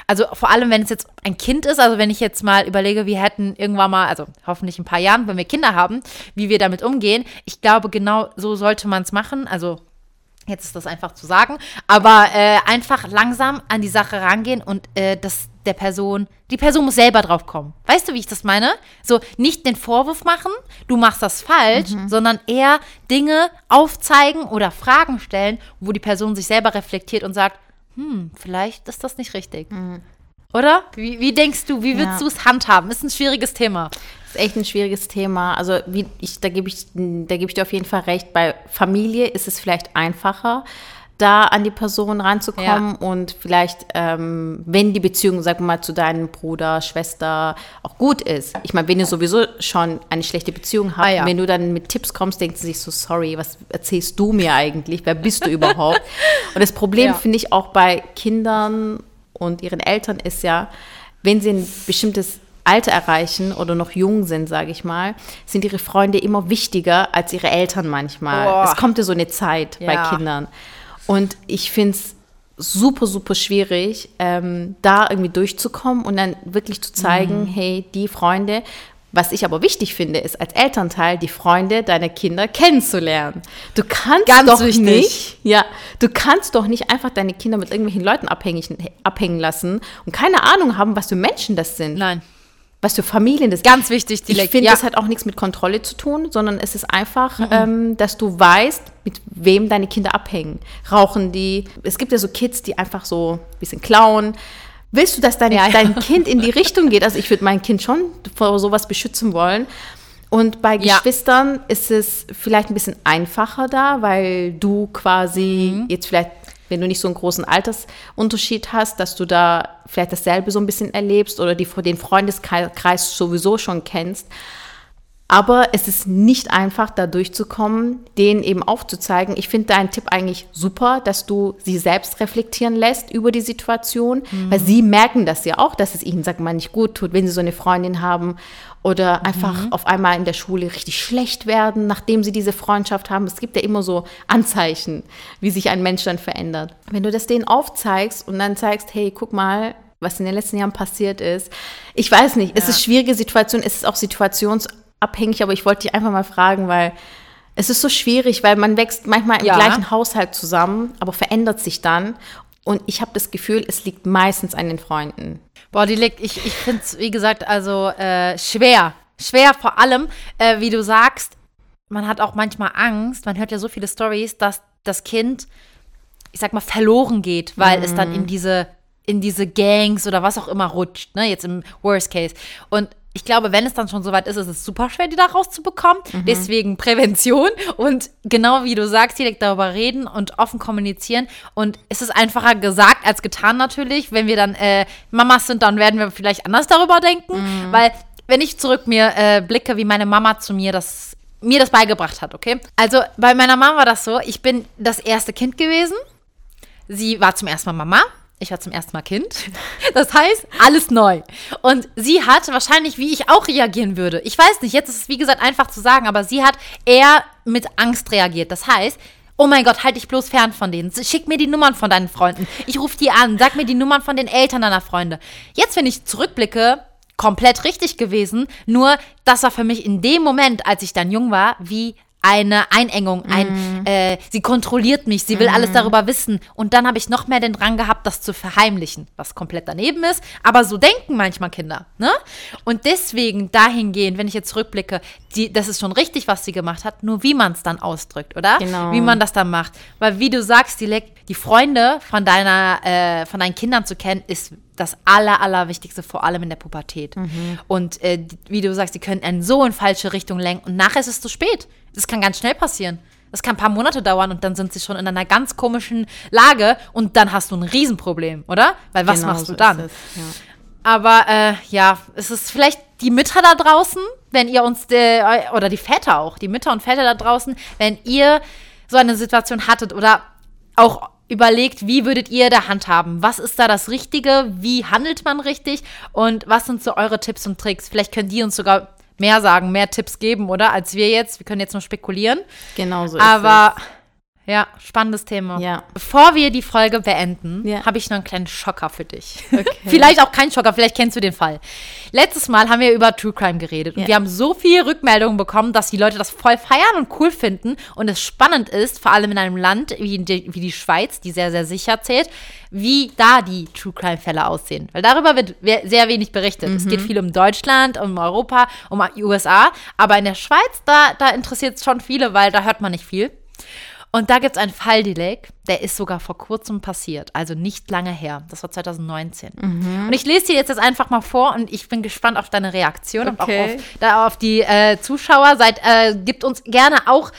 S2: Also vor allem, wenn es jetzt ein Kind ist, also wenn ich jetzt mal überlege, wir hätten irgendwann mal, also hoffentlich ein paar Jahren, wenn wir Kinder haben, wie wir damit umgehen. Ich glaube, genau so sollte man es machen. Also Jetzt ist das einfach zu sagen, aber äh, einfach langsam an die Sache rangehen und äh, das der Person, die Person muss selber drauf kommen. Weißt du, wie ich das meine? So nicht den Vorwurf machen, du machst das falsch, sondern eher Dinge aufzeigen oder Fragen stellen, wo die Person sich selber reflektiert und sagt, hm, vielleicht ist das nicht richtig. Oder? Wie, wie denkst du, wie würdest
S1: Ja.
S2: du es handhaben? Ist ein schwieriges Thema.
S1: Das ist echt ein schwieriges Thema. Also wie ich, da gebe ich, da gebe ich dir auf jeden Fall recht. Bei Familie ist es vielleicht einfacher, da an die Person ranzukommen und vielleicht, ähm, wenn die Beziehung, sag mal, zu deinem Bruder, Schwester auch gut ist. Ich meine, wenn ihr sowieso schon eine schlechte Beziehung habt,
S2: Ah, ja.
S1: wenn du dann mit Tipps kommst, denkt sie sich so, sorry, was erzählst du mir eigentlich? Wer bist du überhaupt? Und das Problem
S2: Ja.
S1: finde ich auch bei Kindern und ihren Eltern ist ja, wenn sie ein bestimmtes Alter erreichen oder noch jung sind, sage ich mal, sind ihre Freunde immer wichtiger als ihre Eltern manchmal.
S2: Boah.
S1: Es kommt ja so eine Zeit bei
S2: Ja.
S1: Kindern. Und ich finde es super, super schwierig, ähm, da irgendwie durchzukommen und dann wirklich zu zeigen,
S2: Mhm.
S1: hey, die Freunde, was ich aber wichtig finde, ist als Elternteil die Freunde deiner Kinder kennenzulernen. Du kannst
S2: Ganz
S1: doch
S2: wichtig.
S1: nicht, ja, du kannst doch nicht einfach deine Kinder mit irgendwelchen Leuten abhängig, abhängen lassen und keine Ahnung haben, was für Menschen das sind,
S2: Nein.
S1: was für Familien das
S2: Ganz wichtig, die
S1: ich finde, das hat auch nichts mit Kontrolle zu tun, sondern es ist einfach, ähm, dass du weißt, mit wem deine Kinder abhängen. Rauchen die? Es gibt ja so Kids, die einfach so ein bisschen klauen. Willst du, dass dein,
S2: Ja, ja.
S1: dein Kind in die Richtung geht? Also ich würde mein Kind schon vor sowas beschützen wollen. Und bei
S2: Ja.
S1: Geschwistern ist es vielleicht ein bisschen einfacher da, weil du quasi
S2: Mhm.
S1: jetzt vielleicht, wenn du nicht so einen großen Altersunterschied hast, dass du da vielleicht dasselbe so ein bisschen erlebst oder die, den Freundeskreis sowieso schon kennst. Aber es ist nicht einfach, da durchzukommen, denen eben aufzuzeigen. Ich finde deinen Tipp eigentlich super, dass du sie selbst reflektieren lässt über die Situation, weil sie merken das ja auch, dass es ihnen, sag mal, nicht gut tut, wenn sie so eine Freundin haben oder einfach auf einmal in der Schule richtig schlecht werden, nachdem sie diese Freundschaft haben. Es gibt ja immer so Anzeichen, wie sich ein Mensch dann verändert. Wenn du das denen aufzeigst und dann zeigst, hey, guck mal, was in den letzten Jahren passiert ist. Ich weiß nicht, es ist schwierige Situation, es ist auch situationsabhängig, aber ich wollte dich einfach mal fragen, weil es ist so schwierig, weil man wächst manchmal im
S2: Ja.
S1: gleichen Haushalt zusammen, aber verändert sich dann. Und ich habe das Gefühl, es liegt meistens an den Freunden.
S2: Boah, die liegt, ich, ich finde es, wie gesagt, also äh, schwer. Schwer vor allem, äh, wie du sagst, man hat auch manchmal Angst, man hört ja so viele Stories, dass das Kind, ich sag mal, verloren geht, weil es dann in diese, in diese Gangs oder was auch immer rutscht, ne, jetzt im Worst Case. Und ich glaube, wenn es dann schon soweit ist, ist es super schwer, die da rauszubekommen.
S1: Mhm.
S2: Deswegen Prävention und genau wie du sagst, direkt darüber reden und offen kommunizieren. Und es ist einfacher gesagt als getan natürlich. Wenn wir dann äh, Mamas sind, dann werden wir vielleicht anders darüber denken.
S1: Mhm.
S2: Weil, wenn ich zurück mir äh, blicke, wie meine Mama zu mir das mir das beigebracht hat, okay? Also bei meiner Mama war das so, ich bin das erste Kind gewesen. Sie war zum ersten Mal Mama. Ich war zum ersten Mal Kind. Das heißt, alles neu. Und sie hat wahrscheinlich, wie ich auch reagieren würde. Ich weiß nicht, jetzt ist es wie gesagt einfach zu sagen, aber sie hat eher mit Angst reagiert. Das heißt, oh mein Gott, halt dich bloß fern von denen. Schick mir die Nummern von deinen Freunden. Ich rufe die an. Sag mir die Nummern von den Eltern deiner Freunde. Jetzt, wenn ich zurückblicke, komplett richtig gewesen. Nur, das war für mich in dem Moment, als ich dann jung war, wie eine Einengung, ein, äh, sie kontrolliert mich, sie will alles darüber wissen. Und dann habe ich noch mehr den Drang gehabt, das zu verheimlichen, was komplett daneben ist. Aber so denken manchmal Kinder. Ne? Und deswegen dahingehend, wenn ich jetzt zurückblicke, die, das ist schon richtig, was sie gemacht hat, nur wie man es dann ausdrückt, oder?
S1: Genau.
S2: Wie man das dann macht. Weil wie du sagst, die, die Freunde von deiner, äh, von deinen Kindern zu kennen, ist das aller, allerwichtigste, vor allem in der Pubertät. Und äh, wie du sagst, die können einen so in falsche Richtung lenken und nachher ist es zu spät. Das kann ganz schnell passieren. Das kann ein paar Monate dauern und dann sind sie schon in einer ganz komischen Lage und dann hast du ein Riesenproblem, oder? Weil was
S1: Genau
S2: machst
S1: so
S2: du dann?
S1: es, ja.
S2: Aber äh, ja, es ist vielleicht die Mütter da draußen, wenn ihr uns, äh, oder die Väter auch, die Mütter und Väter da draußen, wenn ihr so eine Situation hattet oder auch überlegt, wie würdet ihr da handhaben? Was ist da das Richtige? Wie handelt man richtig? Und was sind so eure Tipps und Tricks? Vielleicht könnt ihr uns sogar mehr sagen, mehr Tipps geben, oder? Als wir jetzt. Wir können jetzt nur spekulieren.
S1: Genau so ist
S2: Aber ja, spannendes Thema.
S1: Ja.
S2: Bevor wir die Folge beenden,
S1: Ja.
S2: habe ich noch einen kleinen Schocker für dich.
S1: Okay.
S2: vielleicht auch kein Schocker, vielleicht kennst du den Fall. Letztes Mal haben wir über True Crime geredet und
S1: Ja.
S2: wir haben so viele Rückmeldungen bekommen, dass die Leute das voll feiern und cool finden und es spannend ist, vor allem in einem Land wie die, wie die Schweiz, die sehr, sehr sicher zählt, wie da die True Crime Fälle aussehen. Weil darüber wird sehr wenig berichtet. Es
S1: Mhm.
S2: geht viel um Deutschland, um Europa, um die USA, aber in der Schweiz, da, da interessiert es schon viele, weil da hört man nicht viel. Und da gibt es einen Fall, Dilek, der ist sogar vor kurzem passiert, also nicht lange her. Das war 2019.
S1: Mhm.
S2: Und ich lese dir jetzt, jetzt einfach mal vor und ich bin gespannt auf deine Reaktion und auch
S1: Okay.
S2: auf, da auf die äh, Zuschauer. Seid, äh, gebt uns gerne auch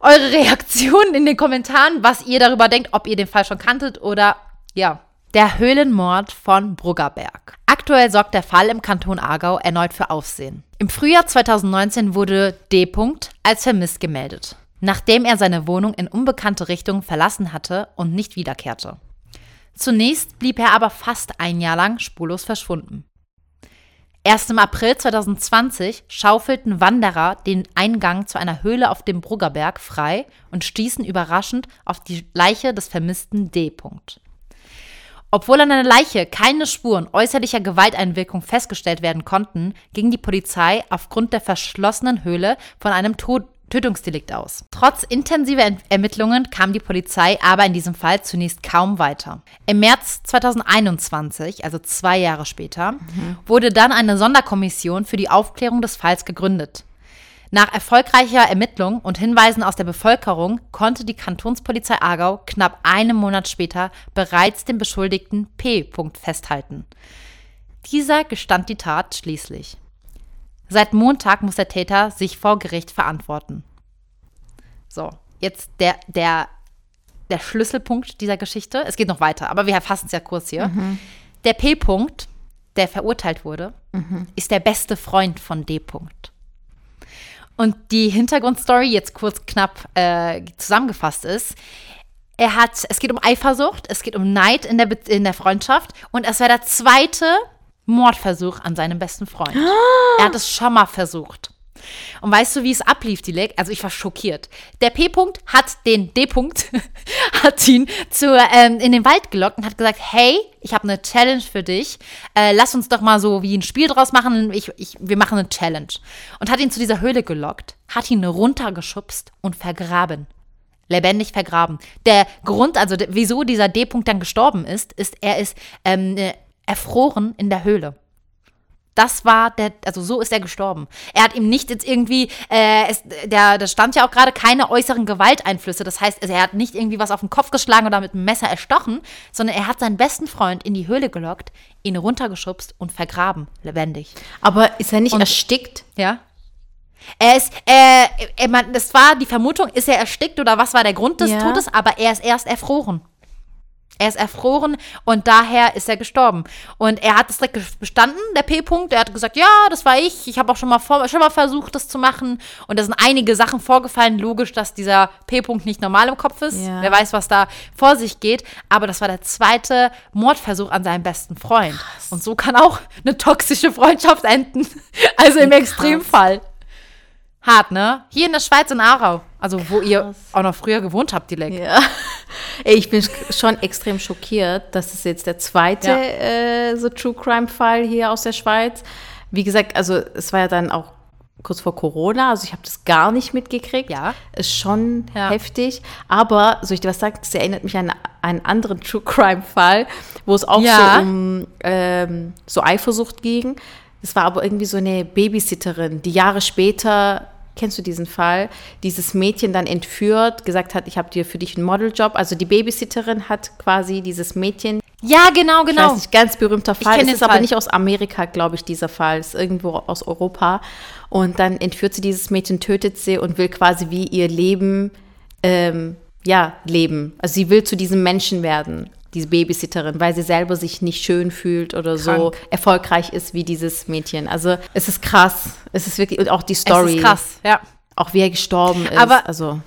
S2: eure Reaktionen in den Kommentaren, was ihr darüber denkt, ob ihr den Fall schon kanntet oder ja. Der Höhlenmord von Bruggerberg. Aktuell sorgt der Fall im Kanton Aargau erneut für Aufsehen. Im Frühjahr 2019 wurde D. als vermisst gemeldet, nachdem er seine Wohnung in unbekannte Richtung verlassen hatte und nicht wiederkehrte. Zunächst blieb er aber fast ein Jahr lang spurlos verschwunden. Erst im April 2020 schaufelten Wanderer den Eingang zu einer Höhle auf dem Bruggerberg frei und stießen überraschend auf die Leiche des vermissten D. Obwohl an der Leiche keine Spuren äußerlicher Gewalteinwirkung festgestellt werden konnten, ging die Polizei aufgrund der verschlossenen Höhle von einem Tod Tötungsdelikt aus. Trotz intensiver Ermittlungen kam die Polizei aber in diesem Fall zunächst kaum weiter. Im März 2021, also zwei Jahre später, wurde dann eine Sonderkommission für die Aufklärung des Falls gegründet. Nach erfolgreicher Ermittlung und Hinweisen aus der Bevölkerung konnte die Kantonspolizei Aargau knapp einen Monat später bereits den Beschuldigten P. festhalten. Dieser gestand die Tat schließlich. Seit Montag muss der Täter sich vor Gericht verantworten. So, jetzt der, der, der Schlüsselpunkt dieser Geschichte. Es geht noch weiter, aber wir fassen es ja kurz hier. Der P. -Punkt, der verurteilt wurde, ist der beste Freund von D. -Punkt. Und die Hintergrundstory jetzt kurz knapp äh, zusammengefasst ist, er hat, es geht um Eifersucht, es geht um Neid in der, Be in der Freundschaft und es war der zweite Mordversuch an seinem besten Freund. Er hat es schon mal versucht. Und weißt du, wie es ablief, Dilek? Also ich war schockiert. Der P-Punkt hat den D-Punkt, hat ihn zu, ähm, in den Wald gelockt und hat gesagt, hey, ich habe eine Challenge für dich. Äh, lass uns doch mal so wie ein Spiel draus machen. Ich, ich, wir machen eine Challenge. Und hat ihn zu dieser Höhle gelockt, hat ihn runtergeschubst und vergraben. Lebendig vergraben. Der Grund, also wieso dieser D-Punkt dann gestorben ist, ist, er ist ähm, äh, erfroren in der Höhle. Das war der, also so ist er gestorben. Er hat ihm nicht jetzt irgendwie, äh, es, der, da stand ja auch gerade keine äußeren Gewalteinflüsse. Das heißt, also er hat nicht irgendwie was auf den Kopf geschlagen oder mit einem Messer erstochen, sondern er hat seinen besten Freund in die Höhle gelockt, ihn runtergeschubst und vergraben, lebendig.
S1: Aber ist er nicht
S2: Und-
S1: erstickt?
S2: Ja. Er ist, äh, er, man, das war die Vermutung, ist er erstickt oder was war der Grund des
S1: Ja.
S2: Todes, aber er ist erst erfroren. Er ist erfroren und daher ist er gestorben. Und er hat es direkt bestanden, der P-Punkt. Er hat gesagt, ja, das war ich. Ich habe auch schon mal, vor, schon mal versucht, das zu machen. Und da sind einige Sachen vorgefallen. Logisch, dass dieser P-Punkt nicht normal im Kopf ist.
S1: Ja.
S2: Wer weiß, was da vor sich geht. Aber das war der zweite Mordversuch an seinem besten Freund. Und so kann auch eine toxische Freundschaft enden. Also im
S1: Krass.
S2: Extremfall. Hart, ne? Hier in der Schweiz in Aarau. Also, wo ihr auch noch früher gewohnt habt, Dilek.
S1: Ja. Ey, ich bin schon extrem schockiert. Das ist jetzt der zweite
S2: Ja.
S1: äh, so True Crime Fall hier aus der Schweiz. Wie gesagt, also es war ja dann auch kurz vor Corona, also ich habe das gar nicht mitgekriegt.
S2: Ja.
S1: Ist schon
S2: Ja.
S1: heftig. Aber, soll ich dir was sagen, das erinnert mich an einen anderen True Crime Fall, wo es auch
S2: Ja.
S1: so um ähm, so Eifersucht ging. Es war aber irgendwie so eine Babysitterin, die Jahre später, kennst du diesen Fall, dieses Mädchen dann entführt, gesagt hat, ich habe dir für dich einen Modeljob. Also die Babysitterin hat quasi dieses Mädchen,
S2: Ja, genau,
S1: ich
S2: genau.
S1: weiß nicht, ganz berühmter Fall.
S2: kenn
S1: Es ist aber
S2: Fall.
S1: nicht aus Amerika, glaube ich, dieser Fall. Es ist irgendwo aus Europa. Und dann entführt sie dieses Mädchen, tötet sie und will quasi wie ihr Leben, ähm, ja, leben. Also sie will zu diesem Menschen werden, diese Babysitterin, weil sie selber sich nicht schön fühlt oder so
S2: Krank.
S1: erfolgreich ist wie dieses Mädchen. Also es ist krass. Es ist wirklich, und auch die Story.
S2: Es ist krass, ja.
S1: Auch wie er gestorben ist.
S2: Aber-
S1: also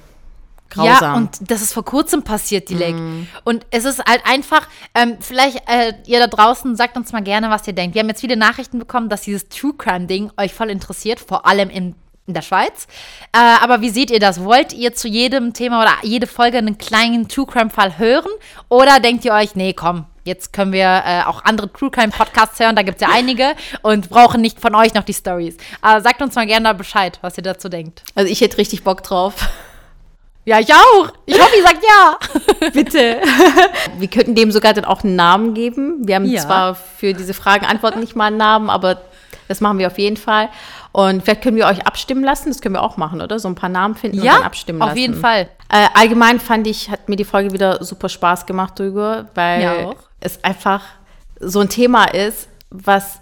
S1: grausam.
S2: Ja, und das ist vor kurzem passiert, Dilek. Und es ist halt einfach, ähm, vielleicht äh, ihr da draußen sagt uns mal gerne, was ihr denkt. Wir haben jetzt viele Nachrichten bekommen, dass dieses True Crime-Ding euch voll interessiert, vor allem in, in der Schweiz. Äh, aber wie seht ihr das? Wollt ihr zu jedem Thema oder jede Folge einen kleinen True Crime-Fall hören? Oder denkt ihr euch, nee, komm, jetzt können wir äh, auch andere True Crime-Podcasts hören, da gibt es ja einige und brauchen nicht von euch noch die Stories. Aber sagt uns mal gerne Bescheid, was ihr dazu denkt.
S1: also ich hätte richtig Bock drauf.
S2: Ja, ich auch. Ich hoffe, ihr sagt ja.
S1: Bitte. Wir könnten dem sogar dann auch einen Namen geben. Wir haben
S2: Ja.
S1: zwar für diese Fragen Antworten nicht mal einen Namen, aber das machen wir auf jeden Fall. Und vielleicht können wir euch abstimmen lassen. Das können wir auch machen, oder? So ein paar Namen finden und dann abstimmen
S2: auf
S1: lassen.
S2: jeden Fall.
S1: Äh, allgemein fand ich, hat mir die Folge wieder super Spaß gemacht, Hugo, weil
S2: auch.
S1: es einfach so ein Thema ist, was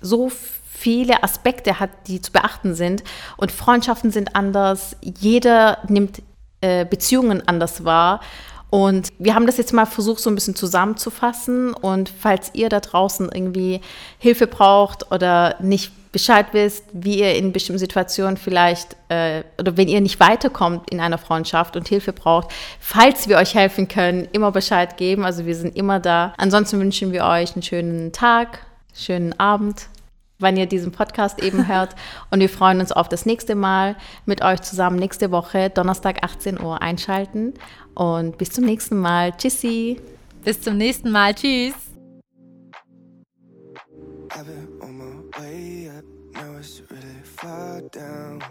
S1: so viele Aspekte hat, die zu beachten sind. Und Freundschaften sind anders. Jeder nimmt äh, Beziehungen anders wahr. Und wir haben das jetzt mal versucht, so ein bisschen zusammenzufassen. Und falls ihr da draußen irgendwie Hilfe braucht oder nicht Bescheid wisst, wie ihr in bestimmten Situationen vielleicht, äh, oder wenn ihr nicht weiterkommt in einer Freundschaft und Hilfe braucht, falls wir euch helfen können, immer Bescheid geben. Also wir sind immer da. Ansonsten wünschen wir euch einen schönen Tag, schönen Abend, wann ihr diesen Podcast eben hört. Und wir freuen uns auf das nächste Mal mit euch zusammen nächste Woche, Donnerstag 18 Uhr einschalten. Und bis zum nächsten Mal. Tschüssi.
S2: Bis zum nächsten Mal. Tschüss.
S3: I've been on my way up, now it's really far down.